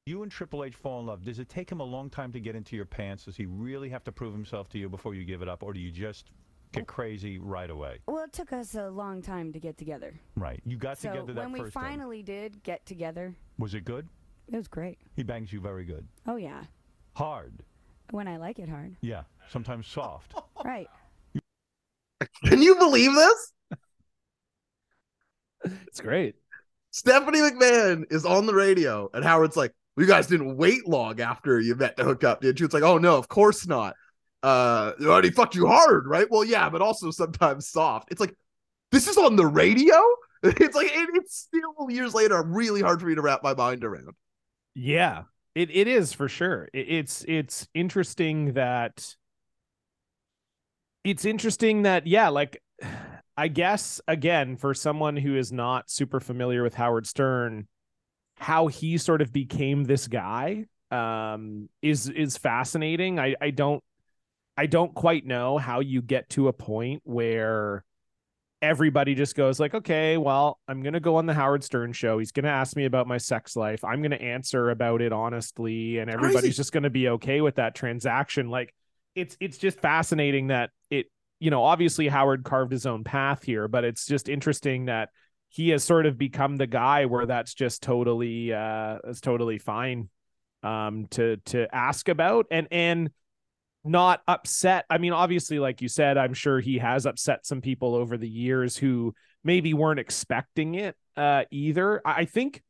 You and Triple H fall in love. Does it take him a long time to get into your pants? Does he really have to prove himself to you before you give it up, or do you just get crazy right away. Well, it took us a long time to get together. Right. You got so together that when we first time. finally did get together, Was it good? it was great. He bangs you very good. Oh yeah, Hard. when I like it hard. Yeah. Sometimes soft. Right. Can you believe this? It's great. Stephanie McMahon is on the radio, and Howard's like, "You guys didn't wait long after you met to hook up, did you?" It's like, "Oh no, of course not." Uh, already fucked you hard, right? Well, yeah, but also sometimes soft. It's like this is on the radio. It's like it, it's still years later really hard for me to wrap my mind around. Yeah, it, it is for sure. It, it's it's interesting that it's interesting that yeah, like I guess again for someone who is not super familiar with Howard Stern, how he sort of became this guy um is is fascinating. I I don't I don't quite know how you get to a point where everybody just goes like okay well i'm going to go on the howard stern show. He's going to ask me about my sex life. I'm going to answer about it honestly and everybody's just going to be okay with that transaction. Like it's it's just fascinating that it you know obviously howard carved his own path here but it's just interesting that he has sort of become the guy where that's just totally uh it's totally fine um to to ask about and and not upset. I mean, obviously, like you said, I'm sure he has upset some people over the years who maybe weren't expecting it uh, either. I think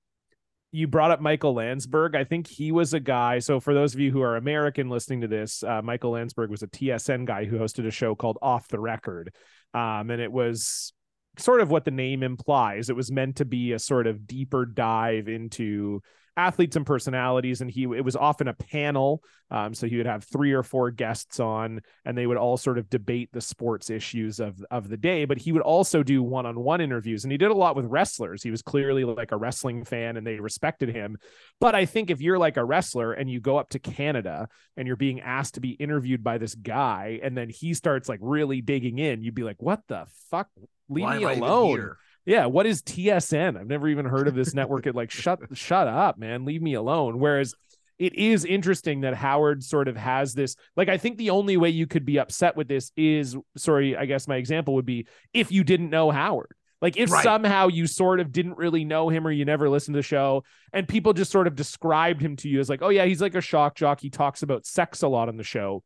you brought up Michael Landsberg. I think he was a guy. So, for those of you who are American listening to this, uh, Michael Landsberg was a TSN guy who hosted a show called Off the Record. Um, and it was sort of what the name implies. It was meant to be a sort of deeper dive into athletes and personalities and he it was often a panel um, so he would have three or four guests on and they would all sort of debate the sports issues of of the day but he would also do one-on-one interviews and he did a lot with wrestlers he was clearly like a wrestling fan and they respected him but i think if you're like a wrestler and you go up to canada and you're being asked to be interviewed by this guy and then he starts like really digging in you'd be like what the fuck leave Why me am I even alone yeah, what is TSN? I've never even heard of this network. It like shut shut up, man. Leave me alone. Whereas it is interesting that Howard sort of has this like I think the only way you could be upset with this is sorry, I guess my example would be if you didn't know Howard. Like if Right. somehow you sort of didn't really know him or you never listened to the show and people just sort of described him to you as like, "Oh yeah, he's like a shock jock. He talks about sex a lot on the show."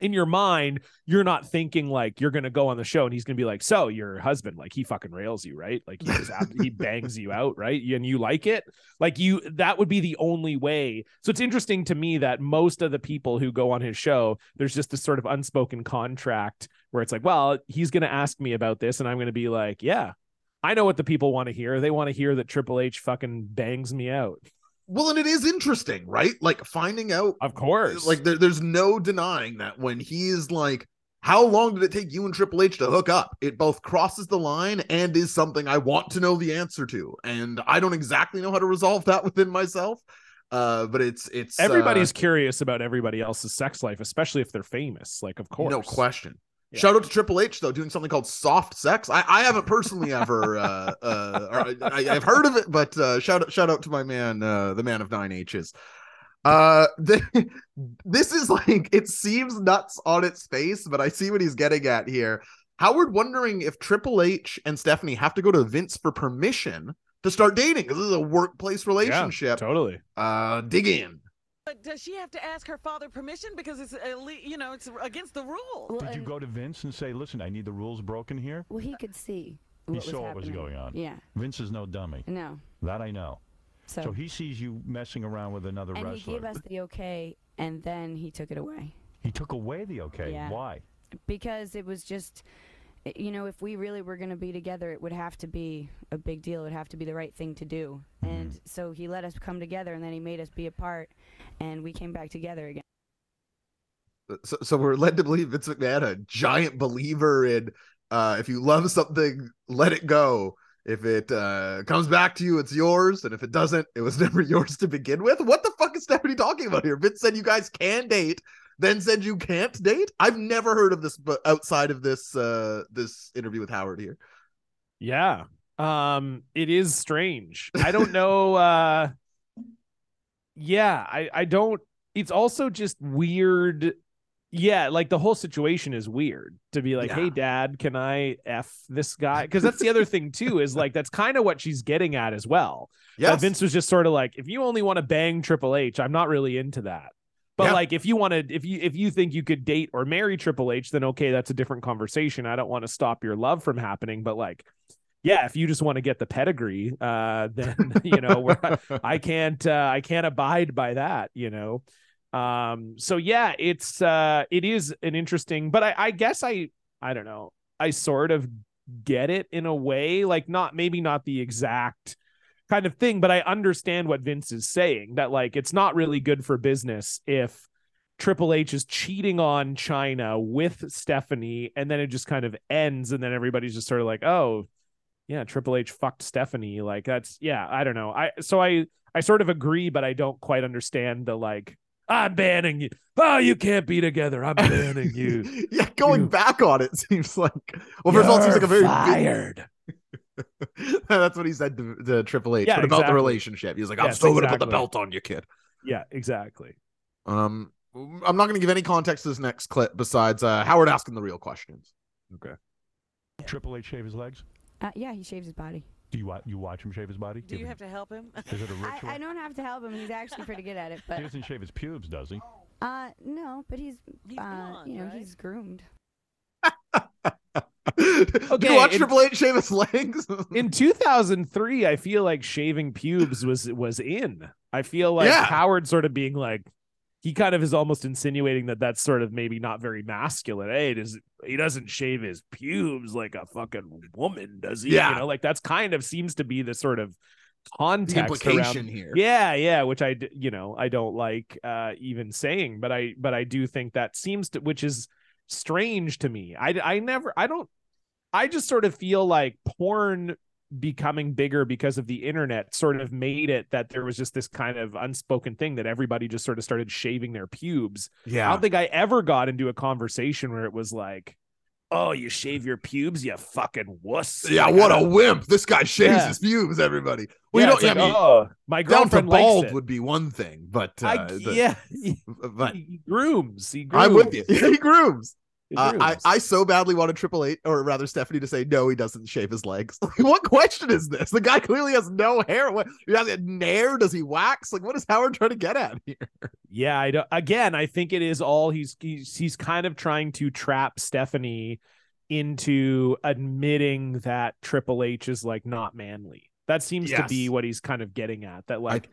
In your mind, you're not thinking like you're gonna go on the show and he's gonna be like, "So your husband, like he fucking rails you, right? Like he just he bangs you out, right? And you like it, like you. That would be the only way. So it's interesting to me that most of the people who go on his show, there's just this sort of unspoken contract where it's like, well, he's gonna ask me about this, and I'm gonna be like, yeah, I know what the people want to hear. They want to hear that Triple H fucking bangs me out. Well, and it is interesting, right? Like finding out Of course, like there, there's no denying that when he's like how long did it take you and triple h to hook up it both crosses the line and is something i want to know the answer to and i don't exactly know how to resolve that within myself uh but it's it's uh, everybody's curious about everybody else's sex life, especially if they're famous. Like, of course, no question Yeah. Shout out to Triple H though, doing something called soft sex. I, I haven't personally ever uh, uh, I, I've heard of it, but uh, shout out shout out to my man, uh, the man of nine H's. Uh, the, this is like it seems nuts on its face, but I see what he's getting at here. Howard wondering if Triple H and Stephanie have to go to Vince for permission to start dating. This is a workplace relationship. totally. Uh, dig in. But does she have to ask her father permission because it's you know it's against the rules? Well, Did you go to Vince and say, "Listen, I need the rules broken here"? Well, he could see. What was saw what was going on. Yeah. Vince is no dummy. No. That I know. So, So he sees you messing around with another and he wrestler. gave us the okay, and then he took it away He took away the okay. Yeah. Why? because it was just, i- you know, if we really were going to be together, it would have to be a big deal. It would have to be the right thing to do. Mm-hmm. And so he let us come together, and then he made us be apart, and we came back together again. so, so we're led to believe Vince McMahon, a giant believer in uh, if you love something, let it go. If it uh, comes back to you, it's yours, and if it doesn't, it was never yours to begin with. What the fuck is Stephanie talking about here? Vince said you guys can date, then said you can't date. I've never heard of this, but outside of this uh, this interview with Howard here. Yeah. Um, it is strange. I don't know. uh yeah, I, I don't it's also just weird yeah, like the whole situation is weird to be like, Yeah. hey, dad, can I F this guy? Because that's the other thing, too, is like that's kind of what she's getting at as well. yeah Vince was just sort of like, if you only want to bang Triple H, I'm not really into that. But Yeah. like, if you want to, if you if you think you could date or marry Triple H, then okay, that's a different conversation. I don't want to stop your love from happening, but like, yeah, if you just want to get the pedigree, uh, then you know, we're, I can't, uh, I can't abide by that, you know. Um, so yeah, it's uh, it is an interesting, but I, I guess I, I don't know, I sort of get it in a way, like not maybe not the exact kind of thing, but I understand what Vince is saying that like it's not really good for business if Triple H is cheating on Chyna with Stephanie and then it just kind of ends and then everybody's just sort of like, "Oh, yeah, Triple H fucked Stephanie." Like that's yeah, I don't know. I so I I sort of agree but I don't quite understand the like I'm banning you. Oh, you can't be together. I'm banning you. yeah, going You- back on it seems like well, first of all, it seems like a very fired. That's what he said to, to Triple H. Yeah, but about the relationship, he was like, "I'm Yes, still going to put the belt on you, kid." Yeah, exactly. Um, I'm not going to give any context to this next clip besides uh, Howard asking the real questions. Okay. Triple H shave his legs? Uh, yeah, he shaves his body. Do you wa- you watch him shave his body? Do you have to help him? Is it a I, ritual? I don't have to help him. He's actually pretty good at it. But He doesn't shave his pubes, does he? uh, no, but he's, He's uh, blonde, you know, right? he's groomed. Okay, you watch in- Triple H shave his legs? in 2003 i feel like shaving pubes was was in i feel like Yeah. howard sort of being like he kind of is almost insinuating that that's sort of maybe not very masculine hey does he doesn't shave his pubes like a fucking woman does he Yeah. you know like that's kind of seems to be the sort of context around here. yeah yeah which I you know i don't like uh even saying but i but i do think that seems to which is strange to me i i never i don't i just sort of feel like porn becoming bigger because of the internet sort of made it that there was just this kind of unspoken thing that everybody just sort of started shaving their pubes Yeah. i don't think i ever got into a conversation where it was like oh you shave your pubes you fucking wuss Yeah, what a wimp. This guy shaves Yeah. his pubes, everybody. Well, yeah, you don't, like, I mean, oh my down to likes bald would be one thing, but uh, I, the- yeah but he grooms. He grooms. I'm with you. he grooms. Uh, I. I so badly wanted Triple H, or rather Stephanie, to say no, he doesn't shave his legs. Like, what question is this? The guy clearly has no hair. What he has nair? Does he wax? Like, what is Howard trying to get at here? yeah, I don't. Again, I think it is all he's he's he's kind of trying to trap Stephanie into admitting that Triple H is like not manly. That seems to be what he's kind of getting at. That like.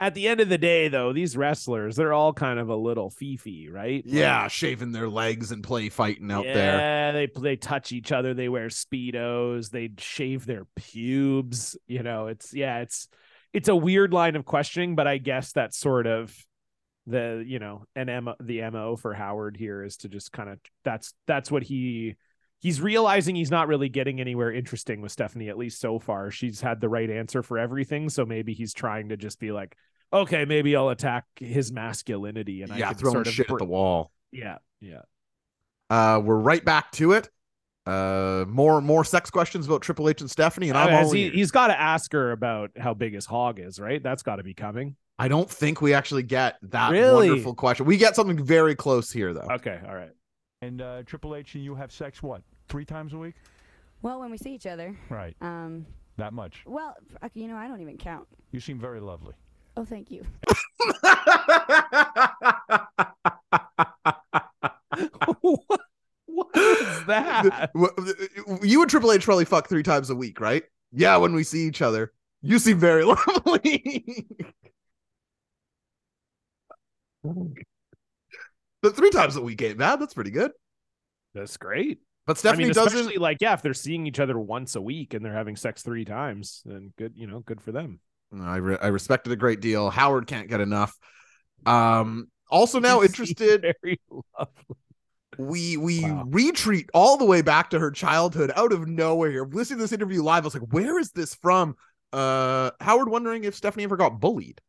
At the end of the day, though, these wrestlers, they're all kind of a little fifi, right? Yeah, shaving their legs and play fighting out yeah, there. Yeah, they they touch each other. They wear speedos. They shave their pubes. You know, it's yeah, it's it's a weird line of questioning, but I guess that's sort of the you know an M the mo for Howard here is to just kind of that's that's what he he's realizing he's not really getting anywhere interesting with Stephanie at least so far. She's had the right answer for everything, so maybe he's trying to just be like, okay, maybe I'll attack his masculinity and I yeah, can throwing sort of shit br- at the wall. yeah yeah. Uh, we're right back to it. Uh, more more sex questions about Triple H and Stephanie, and I'm Uh, all he, ears. he's got to ask her about how big his hog is, right? That's got to be coming. I don't think we actually get that Really? wonderful question. We get something very close here, though. Okay, all right. And uh, Triple H and you have sex what? Three times a week? Well, when we see each other, Right. um, That much. well, you know, I don't even count. You seem very lovely. Oh, thank you. what, what is that? you and Triple H probably fuck three times a week, right? Yeah, when we see each other. You seem very lovely. but three times a week ain't bad. That's pretty good. That's great. But I Stephanie mean, doesn't. like yeah, if they're seeing each other once a week and they're having sex three times, then good, you know, good for them. I re- I respect it a great deal. Howard can't get enough. Um. Also now interested. Very lovely. we we Wow. retreat all the way back to her childhood out of nowhere here. Listening to this interview live, I was like, where is this from? Uh Howard wondering if Stephanie ever got bullied.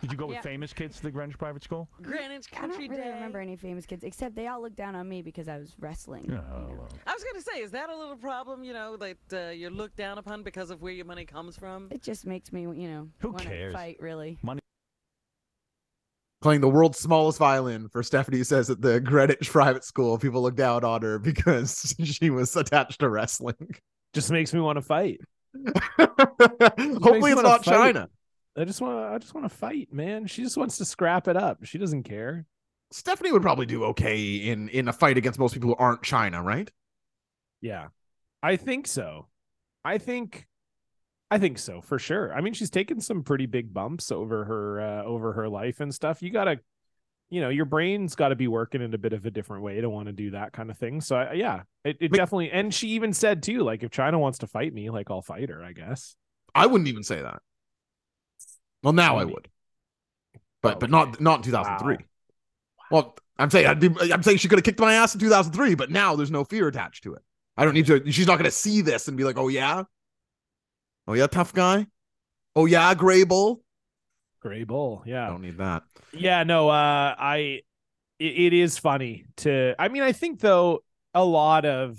Did you go with Yeah. famous kids to the Greenwich Private School? Greenwich Country I don't really Day. remember any famous kids, except they all looked down on me because I was wrestling. you know. well, I was gonna say, is that a little problem? You know, that uh, you're looked down upon because of where your money comes from. It just makes me, you know, Who wanna cares? fight really. Money. Playing the world's smallest violin for Stephanie says at the Greenwich private school, people look down on her because she was attached to wrestling. Just makes me want to fight. Hopefully, it's not fight. Chyna. I just want to I just want to fight, man. She just wants to scrap it up. She doesn't care. Stephanie would probably do okay in in a fight against most people who aren't Chyna, right? Yeah. I think so. I think I think so for sure. I mean, she's taken some pretty big bumps over her uh, over her life and stuff. You got to you know, your brain's got to be working in a bit of a different way to want to do that kind of thing. So I, yeah, it, it But- definitely and she even said too like if Chyna wants to fight me, like I'll fight her, I guess. I wouldn't even say that. Well, now I would, but but not not in 2003. Wow. Well, I'm saying I'd be, I'm saying she could have kicked my ass in 2003, but now there's no fear attached to it. I don't need to. She's not going to see this and be like, "Oh yeah, oh yeah, tough guy, oh yeah, Gray Bull." Gray Bull. Yeah, I don't need that. Yeah, no, uh I it, it is funny to I mean, I think though a lot of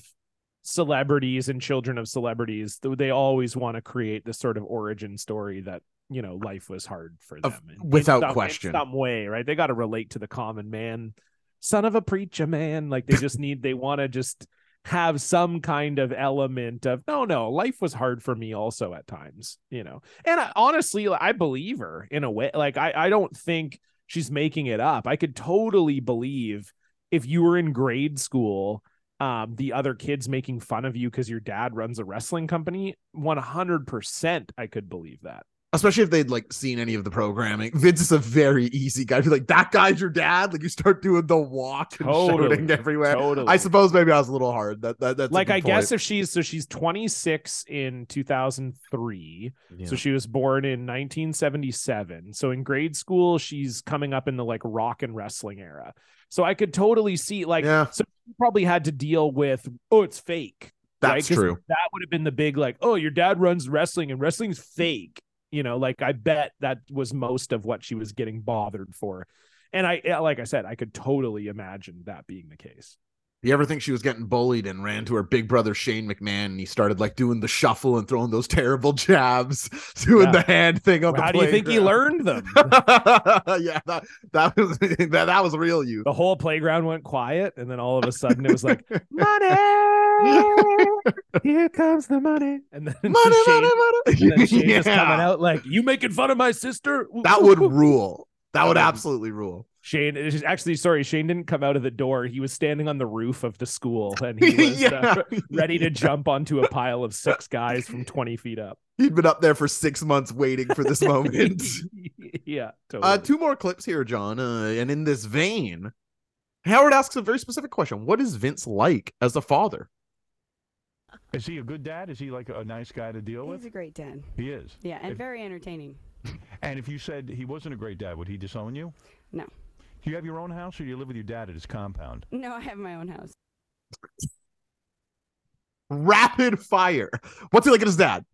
celebrities and children of celebrities they always want to create this sort of origin story that you know life was hard for them in- in without some- in question. some way right? They got to relate to the common man. Son of a preacher man. Like they just need they want to just have some kind of element of no no life was hard for me also at times you know? And I, honestly i believe her in a way like i i don't think she's making it up. I could totally believe if you were in grade school um the other kids making fun of you because your dad runs a wrestling company 100% i could believe that Especially if they'd like seen any of the programming. Vince is a very easy guy. Be like, that guy's your dad. Like you start doing the walk and Totally. shouting everywhere. totally I suppose maybe I was a little hard. That, that that's like i guess if she's so she's 26 in 2003 Yeah. So she was born in 1977. So in grade school, she's coming up in the like rock and wrestling era. So I could totally see like Yeah. so she probably had to deal with oh it's fake. right? true. That would have been the big like oh your dad runs wrestling and wrestling's fake. You know, like I bet that was most of what she was getting bothered for. And I like I said, I could totally imagine that being the case. You ever think she was getting bullied and ran to her big brother Shane McMahon and he started like doing the shuffle and throwing those terrible jabs, doing Yeah. the hand thing on the How do you think he learned them? yeah, that, that was that, that was real you. the whole playground went quiet, and then all of a sudden it was like money. Here comes the money, and then money, Shane, money, and money. then Shane just Yeah. coming out like, "You making fun of my sister?" That would rule. That would- absolutely rule. Shane it is actually sorry. Shane didn't come out of the door. He was standing on the roof of the school, and he was uh, ready to jump onto a pile of six guys from twenty feet up. He'd been up there for six months waiting for this moment. yeah, totally. Uh, two more clips here, John. Uh, and in this vein, Howard asks a very specific question: What is Vince like as a father? Is he a good dad? Is he like a nice guy to deal He's with? He's a great dad. He is. Yeah, and If- very entertaining. And if you said he wasn't a great dad, would he disown you? No. Do you have your own house or do you live with your dad at his compound? No, I have my own house. Rapid fire. What's he like at his dad?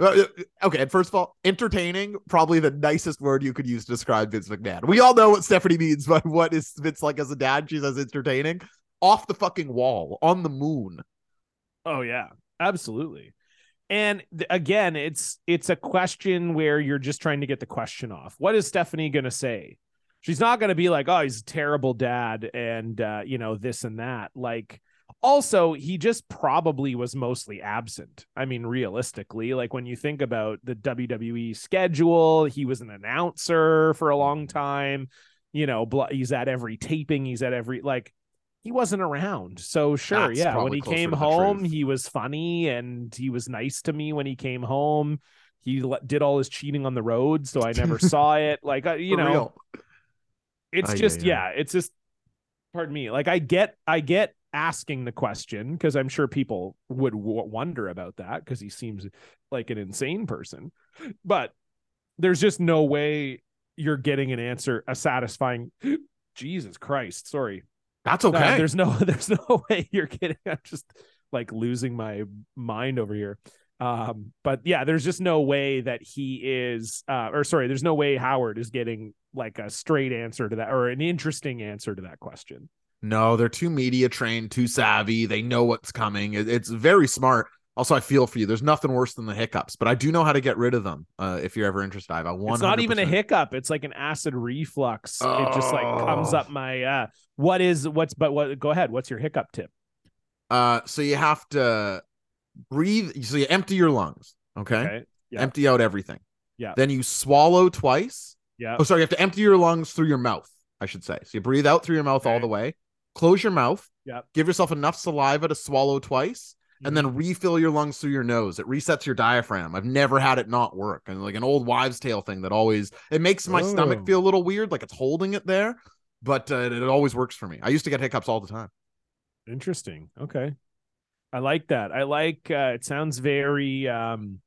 Uh, uh, okay, and first of all, entertaining, probably the nicest word you could use to describe Vince McMahon. We all know what Stephanie means by what is Vince like as a dad. She says entertaining. Off the fucking wall, on the moon. Oh yeah, absolutely. And th- again, it's it's a question where you're just trying to get the question off. What is Stephanie going to say? She's not going to be like, "Oh, he's a terrible dad," and uh, you know this and that. Like, also, he just probably was mostly absent. I mean, realistically, like when you think about the WWE schedule, he was an announcer for a long time. You know, he's at every taping. He's at every like he wasn't around. So sure, That's yeah. When he came home, truth. he was funny and he was nice to me when he came home. He did all his cheating on the road, so I never saw it. Like you For know, real. It's just ay. yeah, it's just pardon me. Like I get I get asking the question because I'm sure people would w- wonder about that because he seems like an insane person. But there's just no way you're getting an answer a satisfying Jesus Christ, sorry. That's Uh, okay. there's no there's no way you're getting I'm just like losing my mind over here. Um, but yeah, there's just no way that he is uh or sorry, there's no way Howard is getting like a straight answer to that or an interesting answer to that question. No, they're too media trained, too savvy. They know what's coming. It's very smart. Also, I feel for you. There's nothing worse than the hiccups, but I do know how to get rid of them. Uh, if you're ever interested, I one. It's not even a hiccup. It's like an acid reflux. It just like comes Oh. up my uh what is what's but what go ahead. What's your hiccup tip? Uh, so you have to breathe. So you empty your lungs. Okay. Okay. Yeah. Empty out everything. Yeah. Then you swallow twice. Yeah. Oh, sorry. You have to empty your lungs through your mouth. I should say. So you breathe out through your mouth all the way. Close your mouth. Yep. Give yourself enough saliva to swallow twice. And Mm-hmm. then refill your lungs through your nose. It resets your diaphragm. I've never had it not work. And like an old wives' tale thing that always it makes my stomach Oh. feel a little weird, like it's holding it there. But uh, it, it always works for me. I used to get hiccups all the time. Interesting. Okay. I like that. I like uh it sounds very um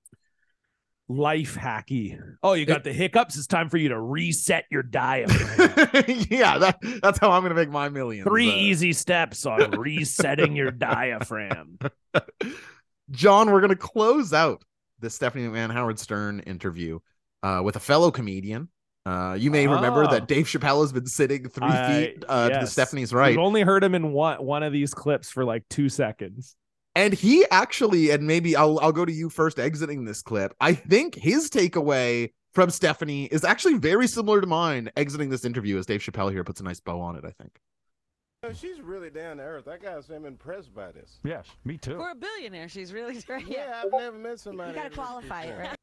life hacky. Oh, you got the hiccups. It's time for you to reset your diaphragm. yeah, that that's how I'm gonna make my millions. Three Uh, easy steps on resetting your diaphragm. John, we're gonna close out the Stephanie McMahon Howard Stern interview uh, with a fellow comedian. Uh, you may remember Oh. that Dave Chappelle has been sitting three I- feet uh, to the. Stephanie's right, We've only heard him in one one of these clips for like two seconds. And he actually, and maybe I'll I'll go to you first. Exiting this clip, I think his takeaway from Stephanie is actually very similar to mine. Exiting this interview, as Dave Chappelle here puts a nice bow on it. I think. She's really down to earth. I gotta say, I'm impressed by this. Yes, me too. For a billionaire, she's really. great. Yeah, I've never met somebody. You gotta qualify it, right?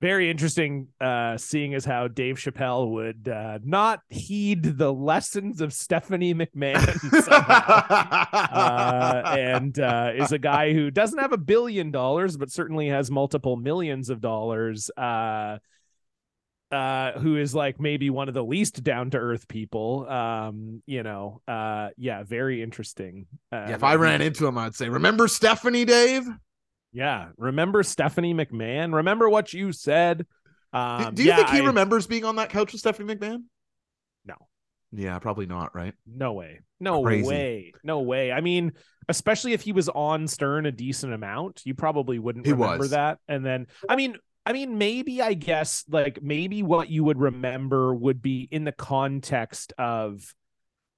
Very interesting uh seeing as how Dave Chappelle would uh not heed the lessons of Stephanie McMahon somehow. uh, and uh, is a guy who doesn't have a billion dollars, but certainly has multiple millions of dollars. Uh, uh, who is like maybe one of the least down to earth people. Um, you know, uh, yeah, very interesting. Uh, yeah, if I ran into him, I'd say, "Remember Stephanie, Dave." Yeah, remember Stephanie McMahon? Remember what you said? Do- Um, Do you yeah, think he I- remembers being on that couch with Stephanie McMahon? No. Yeah, probably not, right? No way. No Crazy. way. No way. I mean, especially if he was on Stern a decent amount, you probably wouldn't He remember was. that. And then I mean, I mean, maybe I guess like maybe what you would remember would be in the context of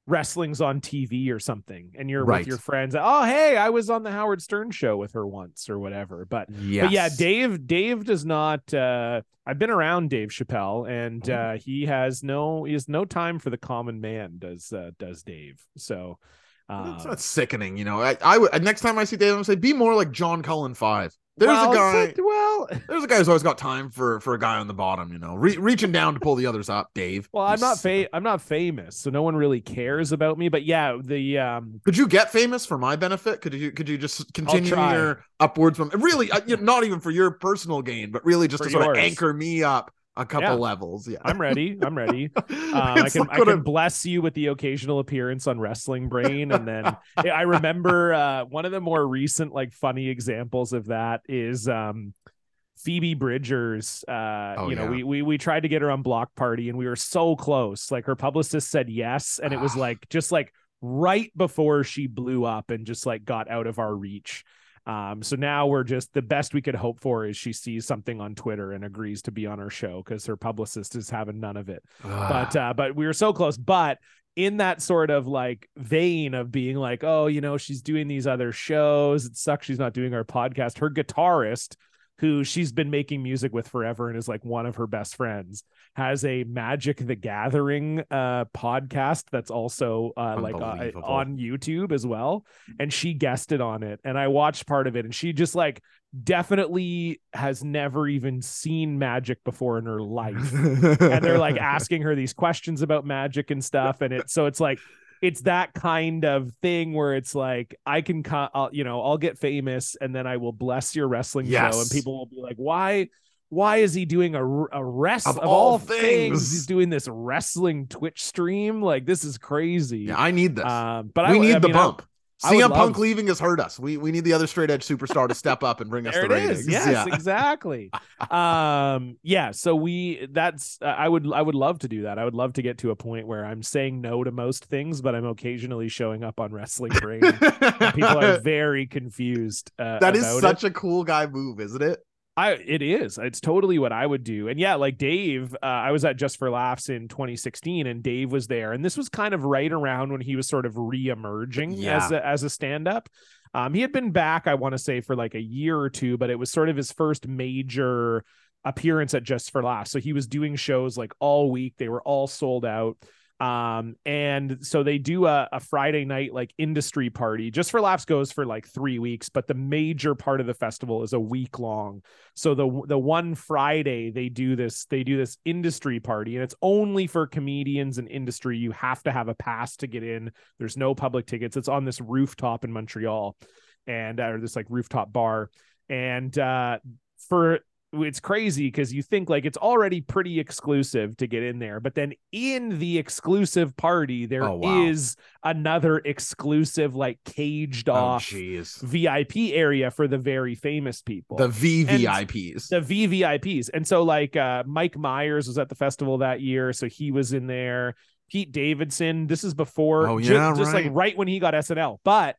wrestling's on TV or something, and you're Right. with your friends. Oh, hey, I was on the Howard Stern show with her once or whatever. But Yes. but yeah, Dave Dave does not uh I've been around Dave Chappelle and Mm-hmm. uh he has no he has no time for the common man does uh, does Dave. So That's, uh, that's sickening, you know. I, I would next time I see Dave, I'm gonna say, be more like John Cullen five. There's well, a guy. well, There's a guy who's always got time for for a guy on the bottom, you know, re- reaching down to pull the others up. Dave. well, I'm not fa- I'm not famous, so no one really cares about me. But yeah, the um Could you get famous for my benefit? Could you could you just continue your upwards from really uh, you know, not even for your personal gain, but really just For to sort yours. of anchor me up a couple Yeah. levels. Yeah, I'm ready. I'm ready. Um, I can like I can bless you with the occasional appearance on Wrestling Brain, and then I remember uh, one of the more recent like funny examples of that is um, Phoebe Bridgers. Uh, Oh, you know, yeah. we we we tried to get her on Block Party, and we were so close. Like her publicist said yes, and it was Ah. like just like right before she blew up and just like got out of our reach. Um, so now we're just the best we could hope for is she sees something on Twitter and agrees to be on our show because her publicist is having none of it. But uh, but we were so close. But in that sort of like vein of being like, oh, you know, she's doing these other shows. It sucks she's not doing our podcast. Her guitarist, who she's been making music with forever and is like one of her best friends, has a Magic the Gathering uh podcast that's also uh like uh, on YouTube as well. And she guested on it. And I watched part of it and she just like definitely has never even seen magic before in her life and they're like asking her these questions about magic and stuff and it so it's like it's that kind of thing where it's like i can I'll, you know i'll get famous and then i will bless your wrestling show and people will be like why why is he doing a, a rest Of of, all all things. things he's doing this wrestling twitch stream like this is crazy yeah, I need this. um but we I, need I the mean, bump. I CM Punk love- leaving has hurt us. We we need the other straight edge superstar to step up and bring us the it ratings. is. Yes, yeah. exactly. um, yeah. So we that's uh, I would I would love to do that. I would love to get to a point where I'm saying no to most things, but I'm occasionally showing up on Wrestling Brain. people are very confused. Uh, that is about it. such a cool guy move, isn't it? I it is. It's totally what I would do. And yeah, like Dave, uh, I was at Just for Laughs in 2016, and Dave was there, and this was kind of right around when he was sort of re-emerging Yeah. as a, as a stand-up. Um, he had been back, I want to say, for like a year or two, but it was sort of his first major appearance at Just for Laughs. So he was doing shows like all week. They were all sold out. Um, and so they do a, a Friday night like industry party. Just for Laughs goes for like three weeks, but the major part of the festival is a week long. So the the one Friday they do this they do this industry party, and it's only for comedians and industry. You have to have a pass to get in. There's no public tickets. It's on this rooftop in Montreal, and or this like rooftop bar. And uh, for it's crazy because you think like it's already pretty exclusive to get in there but then in the exclusive party there is Oh, wow. another exclusive like caged Oh, off jeez. vip area for the very famous people The And VVIPs. the VVIPs. And so like uh Mike Myers was at the festival that year, so he was in there. Pete Davidson, this is before Oh, yeah, just like right. right when he got SNL. But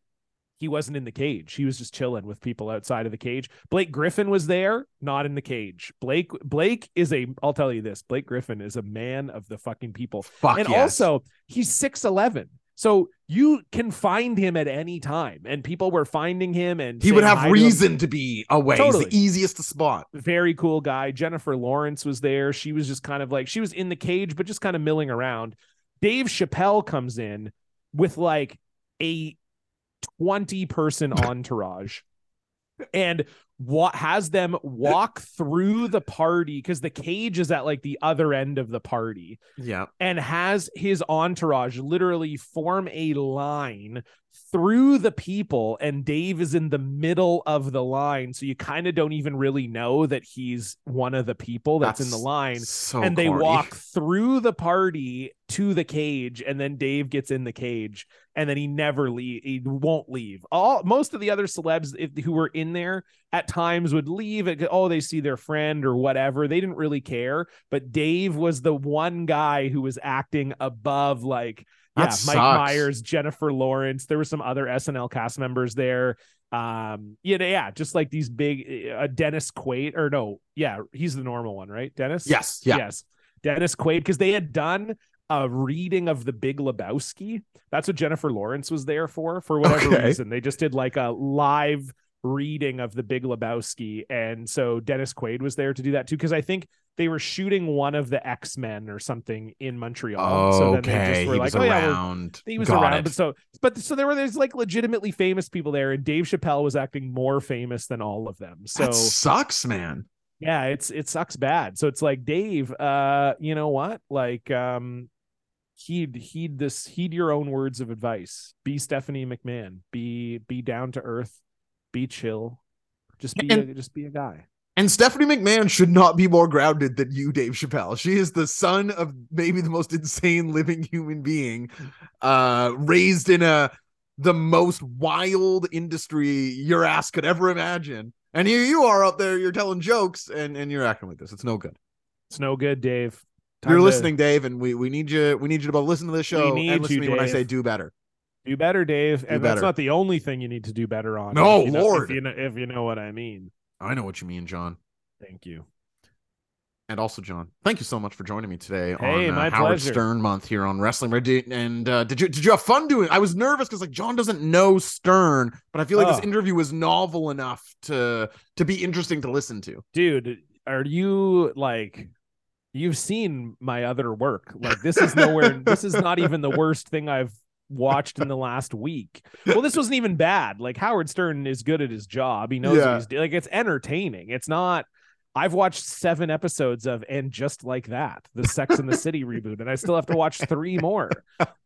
he wasn't in the cage. He was just chilling with people outside of the cage. Blake Griffin was there, not in the cage. Blake Blake is a I'll tell you this. Blake Griffin is a man of the fucking people. Fuck and yes. also, he's 6'11. So you can find him at any time. And people were finding him and he would have hi to reason to be away. Totally. He's the easiest to spot. very cool guy. Jennifer Lawrence was there. She was just kind of like she was in the cage, but just kind of milling around. Dave Chappelle comes in with like a 20 person entourage. And what has them walk through the party because the cage is at like the other end of the party Yeah. and has his entourage literally form a line through the people and Dave is in the middle of the line so you kind of don't even really know that he's one of the people that's, in the line So and they corny. walk through the party to the cage and then Dave gets in the cage and then he never leave he won't leave all most of the other celebs if, who were in there at times would leave it oh they see their friend or whatever they didn't really care but Dave was the one guy who was acting above like yeah That Mike sucks. Myers Jennifer Lawrence there were some other SNL cast members there um yeah yeah just like these big uh, Dennis Quaid or no yeah he's the normal one right Dennis Yes. Yeah. Yes. Dennis Quaid, because they had done a reading of the Big Lebowski. That's what Jennifer Lawrence was there for, for whatever Okay. reason. They just did like a live reading of the Big Lebowski. And so Dennis Quaid was there to do that too, because I think they were shooting one of the X Men or something in Montreal. so then they okay. just were he like, was oh, yeah, he was Got around, it. but so but so there were there's like legitimately famous people there, and Dave Chappelle was acting more famous than all of them. So that sucks, man. yeah it's it sucks bad so it's like dave uh you know what like um heed heed this heed your own words of advice be stephanie mcmahon be be down to earth be chill just be a, just be a guy And Stephanie McMahon should not be more grounded than you, Dave Chappelle. She is the son of maybe the most insane living human being, uh, raised in a the most wild industry your ass could ever imagine. And here you are out there, you're telling jokes and, and you're acting like this. It's no good. it's no good dave Time you're to listening, Dave, and we, we need you we need you to both listen to this show and listen you, to me when I say do better. Do better dave and better. that's not the only thing you need to do better on No, if you know- Lord. if you know if you know what i mean I know what you mean, John. thank you And also, John, thank you so much for joining me today Hey, on uh, Howard pleasure. Stern month here on Wrestling. And uh, did you did you have fun doing? I was nervous because like John doesn't know Stern, but I feel like Oh. this interview was novel enough to to be interesting to listen to. dude are you like you've seen my other work like this is nowhere this is not even the worst thing i've watched in the last week well this wasn't even bad like howard stern is good at his job he knows Yeah. what he's doing like it's entertaining it's not I've watched seven episodes of and just like that, the Sex and the City reboot, and I still have to watch three more.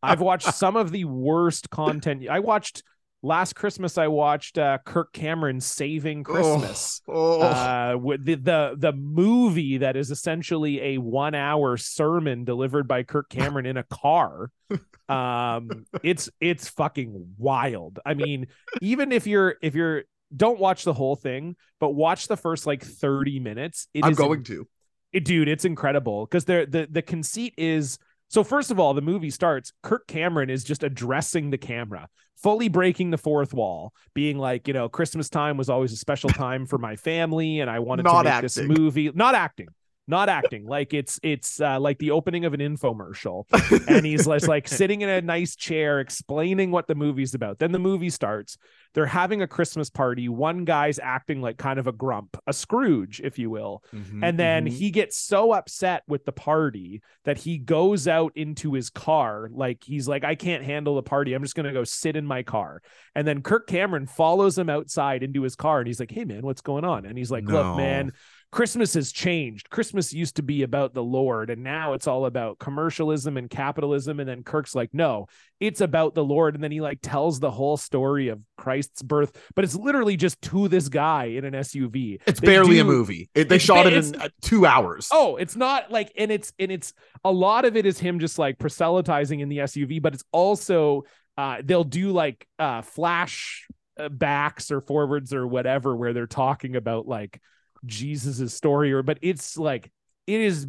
I've watched some of the worst content. I watched last Christmas. I watched uh, Kirk Cameron Saving Christmas. Oh, uh with the, the the movie that is essentially a one hour sermon delivered by Kirk Cameron in a car. Um it's it's fucking wild. I mean even if you're if you're don't watch the whole thing but watch the first like 30 minutes. It I'm going to. it, dude, it's incredible. Because the the the conceit is so. First of all, the movie starts. Kirk Cameron is just addressing the camera, fully breaking the fourth wall, being like, you know, Christmas time was always a special time for my family, and I wanted Not to make this movie. Not acting, not acting like it's it's uh, like the opening of an infomercial. And he's just like sitting in a nice chair explaining what the movie's about. Then the movie starts. They're having a christmas party. One guy's acting like kind of a grump a scrooge if you will. Mhm, and then mhm. he gets so upset with the party that he goes out into his car. Like he's like i can't handle the party. I'm just going to go sit in my car. And then kirk cameron follows him outside into his car and he's like hey man what's going on? And he's like No. look man Christmas has changed. Christmas used to be about the Lord, and now it's all about commercialism and capitalism. And then Kirk's like, no, it's about the Lord. And then he like tells the whole story of Christ's birth, but it's literally just to this guy in an SUV. It's They barely a movie. It, they shot it in uh, two hours. Oh, it's not like, and it's and it's a lot of it is him just like proselytizing in the SUV, but it's also uh they'll do like uh flash uh, backs or forwards or whatever where they're talking about like Jesus's story or but it's like it is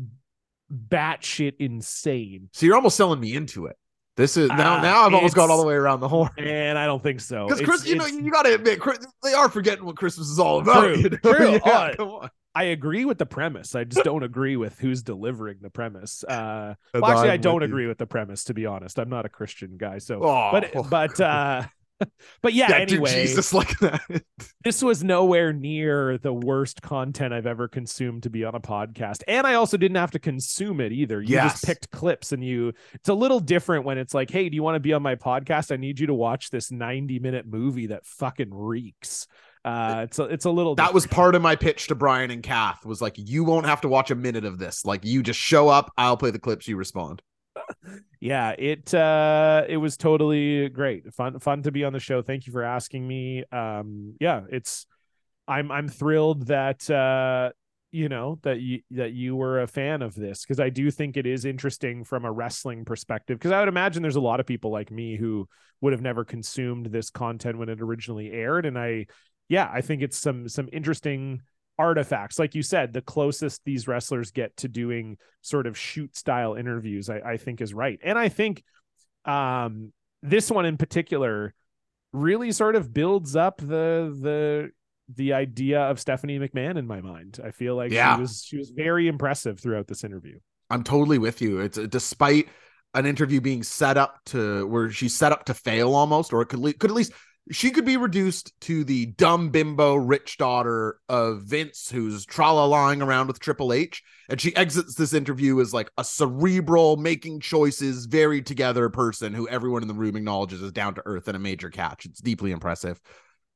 batshit insane. So you're almost selling me into it. This is now. Uh, now I've almost gone all the way around the horn. And I don't think so. Because Chris, you know, you got to admit, Chris, they are forgetting what Christmas is all about. True, you know? true. Yeah, Oh, come on. I agree with the premise. I just don't agree with who's delivering the premise. Uh, well, actually, I I'm don't with you. agree with the premise. To be honest, I'm not a Christian guy. So, Oh, but but uh, but yeah. yeah, anyway, Jesus like that. this was nowhere near the worst content I've ever consumed to be on a podcast. And I also didn't have to consume it either. You Yes. just picked clips and you it's a little different when it's like, hey, do you want to be on my podcast? I need you to watch this 90 minute movie that fucking reeks. Uh it's a, it's a little that was part of my pitch to Brian and Kath was like, you won't have to watch a minute of this. Like, you just show up. I'll play the clips. You respond. Yeah it uh it was totally great. Fun fun to be on the show. Thank you for asking me. Um yeah it's i'm i'm thrilled that uh you know that you that you were a fan of this because i do think it is interesting from a wrestling perspective because i would imagine there's a lot of people like me who would have never consumed this content when it originally aired. And i yeah i think it's some some interesting artifacts like you said the closest these wrestlers get to doing sort of shoot style interviews I, I think is right and i think um this one in particular really sort of builds up the the the idea of stephanie mcmahon in my mind i feel like Yeah. she was she was very impressive throughout this interview I'm totally with you. It's despite an interview being set up to where she's set up to fail almost, or it could le- could at least she could be reduced to the dumb bimbo rich daughter of Vince, who's tralalying around with Triple H, and she exits this interview as like a cerebral, making choices, very together person who everyone in the room acknowledges is down to earth and a major catch. It's deeply impressive.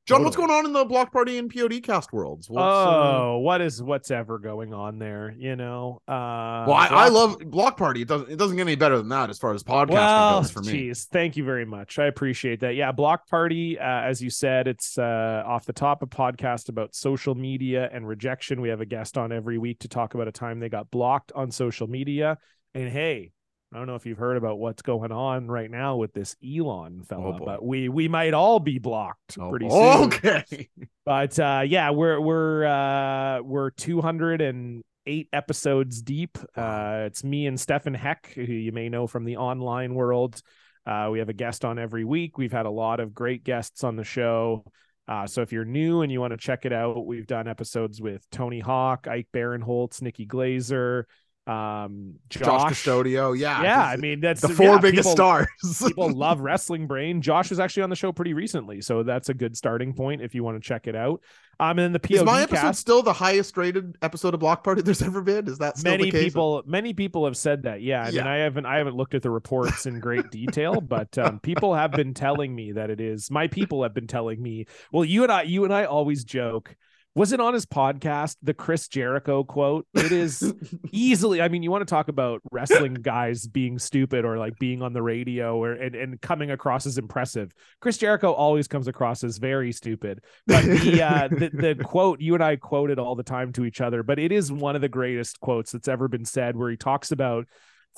John, what's going on in the block party and POD cast worlds? What's, uh, oh what is what's ever going on there you know uh well, I, I love Block Party. It doesn't it doesn't get any better than that as far as podcasting well, goes for me. Geez, thank you very much. I appreciate that. Yeah, Block Party, uh, as you said, it's uh, off the top a podcast about social media and rejection. We have a guest on every week to talk about a time they got blocked on social media. And hey, I don't know if you've heard about what's going on right now with this Elon fella, Oh, but we we might all be blocked Oh, pretty soon. okay. But uh, yeah, we're we're uh, we're 208 episodes deep. Uh, it's me and Stefan Heck, who you may know from the online world. Uh, we have a guest on every week. We've had a lot of great guests on the show. Uh, so if you're new and you want to check it out, we've done episodes with Tony Hawk, Ike Barinholtz, Nikki Glazer, um, Josh. Josh Custodio. Yeah. Yeah, I mean that's the four yeah, biggest people- stars. people love wrestling brain josh was actually on the show pretty recently so that's a good starting point if you want to check it out um and then the POV Is my episode cast, still the highest rated episode of Block Party there's ever been? Is that still many the case? people many people have said that yeah i Yeah. mean i haven't i haven't looked at the reports in great detail but um, people have been telling me that it is my people have been telling me well you and i you and i always joke was it on his podcast the chris jericho quote? It is easily i mean you want to talk about wrestling guys being stupid or like being on the radio or and, and coming across as impressive. Chris jericho always comes across as very stupid. But the uh the, the quote you and i quoted all the time to each other but it is one of the greatest quotes that's ever been said where he talks about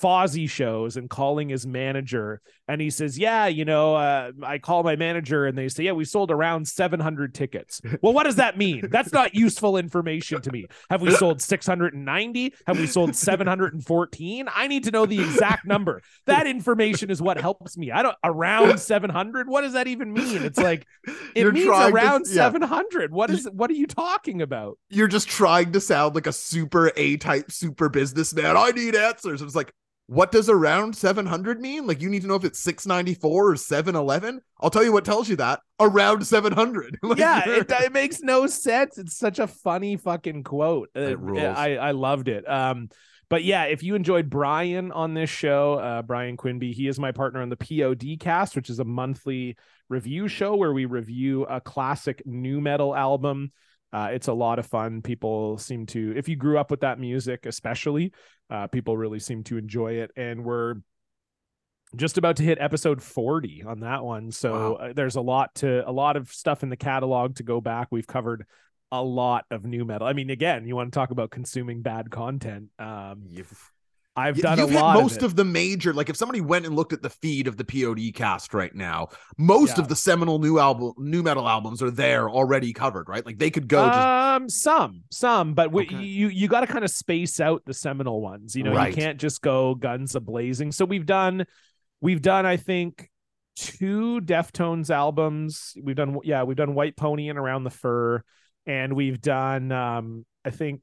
Fozzy shows and calling his manager. And he says, Yeah, you know, uh, I call my manager and they say, Yeah, we sold around 700 tickets. Well, what does that mean? That's not useful information to me. Have we sold 690? Have we sold 714? I need to know the exact number. That information is what helps me. I don't around 700. What does that even mean? It's like it You're means trying to- around yeah. 700. What is what are you talking about? You're just trying to sound like a super A type super businessman. I need answers. It's like, what does around 700 mean? Like, you need to know if it's 694 or 711. I'll tell you what tells you that around 700. Like, yeah, it, it makes no sense. It's such a funny fucking quote. It rules. I I loved it. Um, but yeah, if you enjoyed Brian on this show, uh, Brian Quinby, he is my partner on the POD Cast, which is a monthly review show where we review a classic nu metal album. Uh, it's a lot of fun. People seem to, if you grew up with that music, especially, uh, people really seem to enjoy it. And we're just about to hit episode 40 on that one. So Wow. uh, there's a lot to, a lot of stuff in the catalog to go back. We've covered a lot of nu metal. I mean, again, you want to talk about consuming bad content. Um, You've- I've done You've a hit lot most of, of, the major, like if somebody went and looked at the feed of the POD cast right now, most Yeah. of the seminal new album, nu metal albums are there already covered, right? Like they could go just um some some but we, Okay. you you got to kind of space out the seminal ones you know Right. you can't just go guns a blazing so we've done we've done i think two deftones albums we've done yeah we've done white pony and around the fur and we've done um i think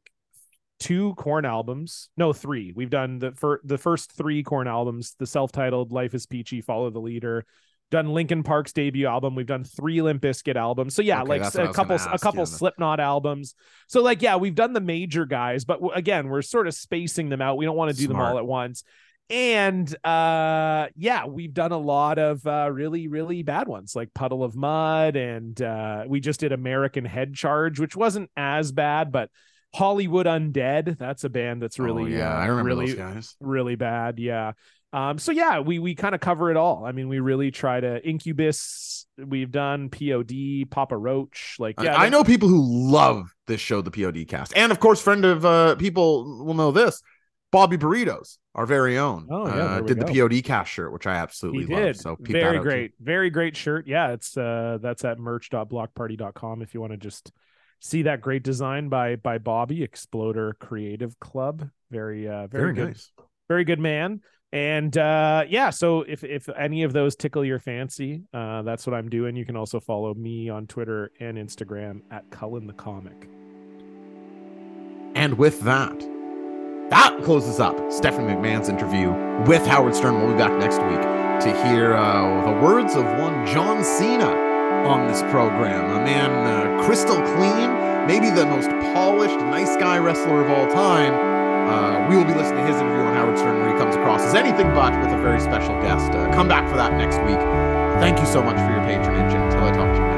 two Korn albums no three we've done the fir- the first three Korn albums the self-titled life is peachy follow the leader done Linkin Park's debut album. We've done three Limp Bizkit albums. So yeah, Okay, like that's what I a couple a couple you. Slipknot albums. So like yeah, we've done the major guys, but w- again, we're sort of spacing them out. We don't want to do them all at once. And uh yeah, we've done a lot of uh really really bad ones like Puddle of Mudd and uh we just did American Head Charge, which wasn't as bad, but Hollywood Undead, that's a band that's really oh, yeah, uh, I remember really those guys. really bad yeah um so yeah we we kind of cover it all i mean we really try to incubus we've done pod papa roach like I- yeah I, that- know people who love this show, the POD cast, and of course, friend of uh, people will know this. Bobby Burritos, our very own, Oh, yeah, uh, did go. the POD cast shirt, which I he absolutely did love. So very out, too. great very great shirt yeah it's uh that's at merch.blockparty.com if you want to just see that great design by by bobby exploder creative club. Very uh very, Very good nice. very good man. And uh yeah so if if any of those tickle your fancy uh that's what i'm doing. You can also follow me on twitter and instagram at cullen the comic. And with that, that closes up Stephanie McMahon's interview with Howard Stern. We'll be back next week to hear uh, the words of one John Cena on this program. A man uh, crystal clean, maybe the most polished, nice guy wrestler of all time. Uh, we will be listening to his interview on Howard Stern where he comes across as anything but with a very special guest. Uh, come back for that next week. Thank you so much for your patronage. Until I talk to you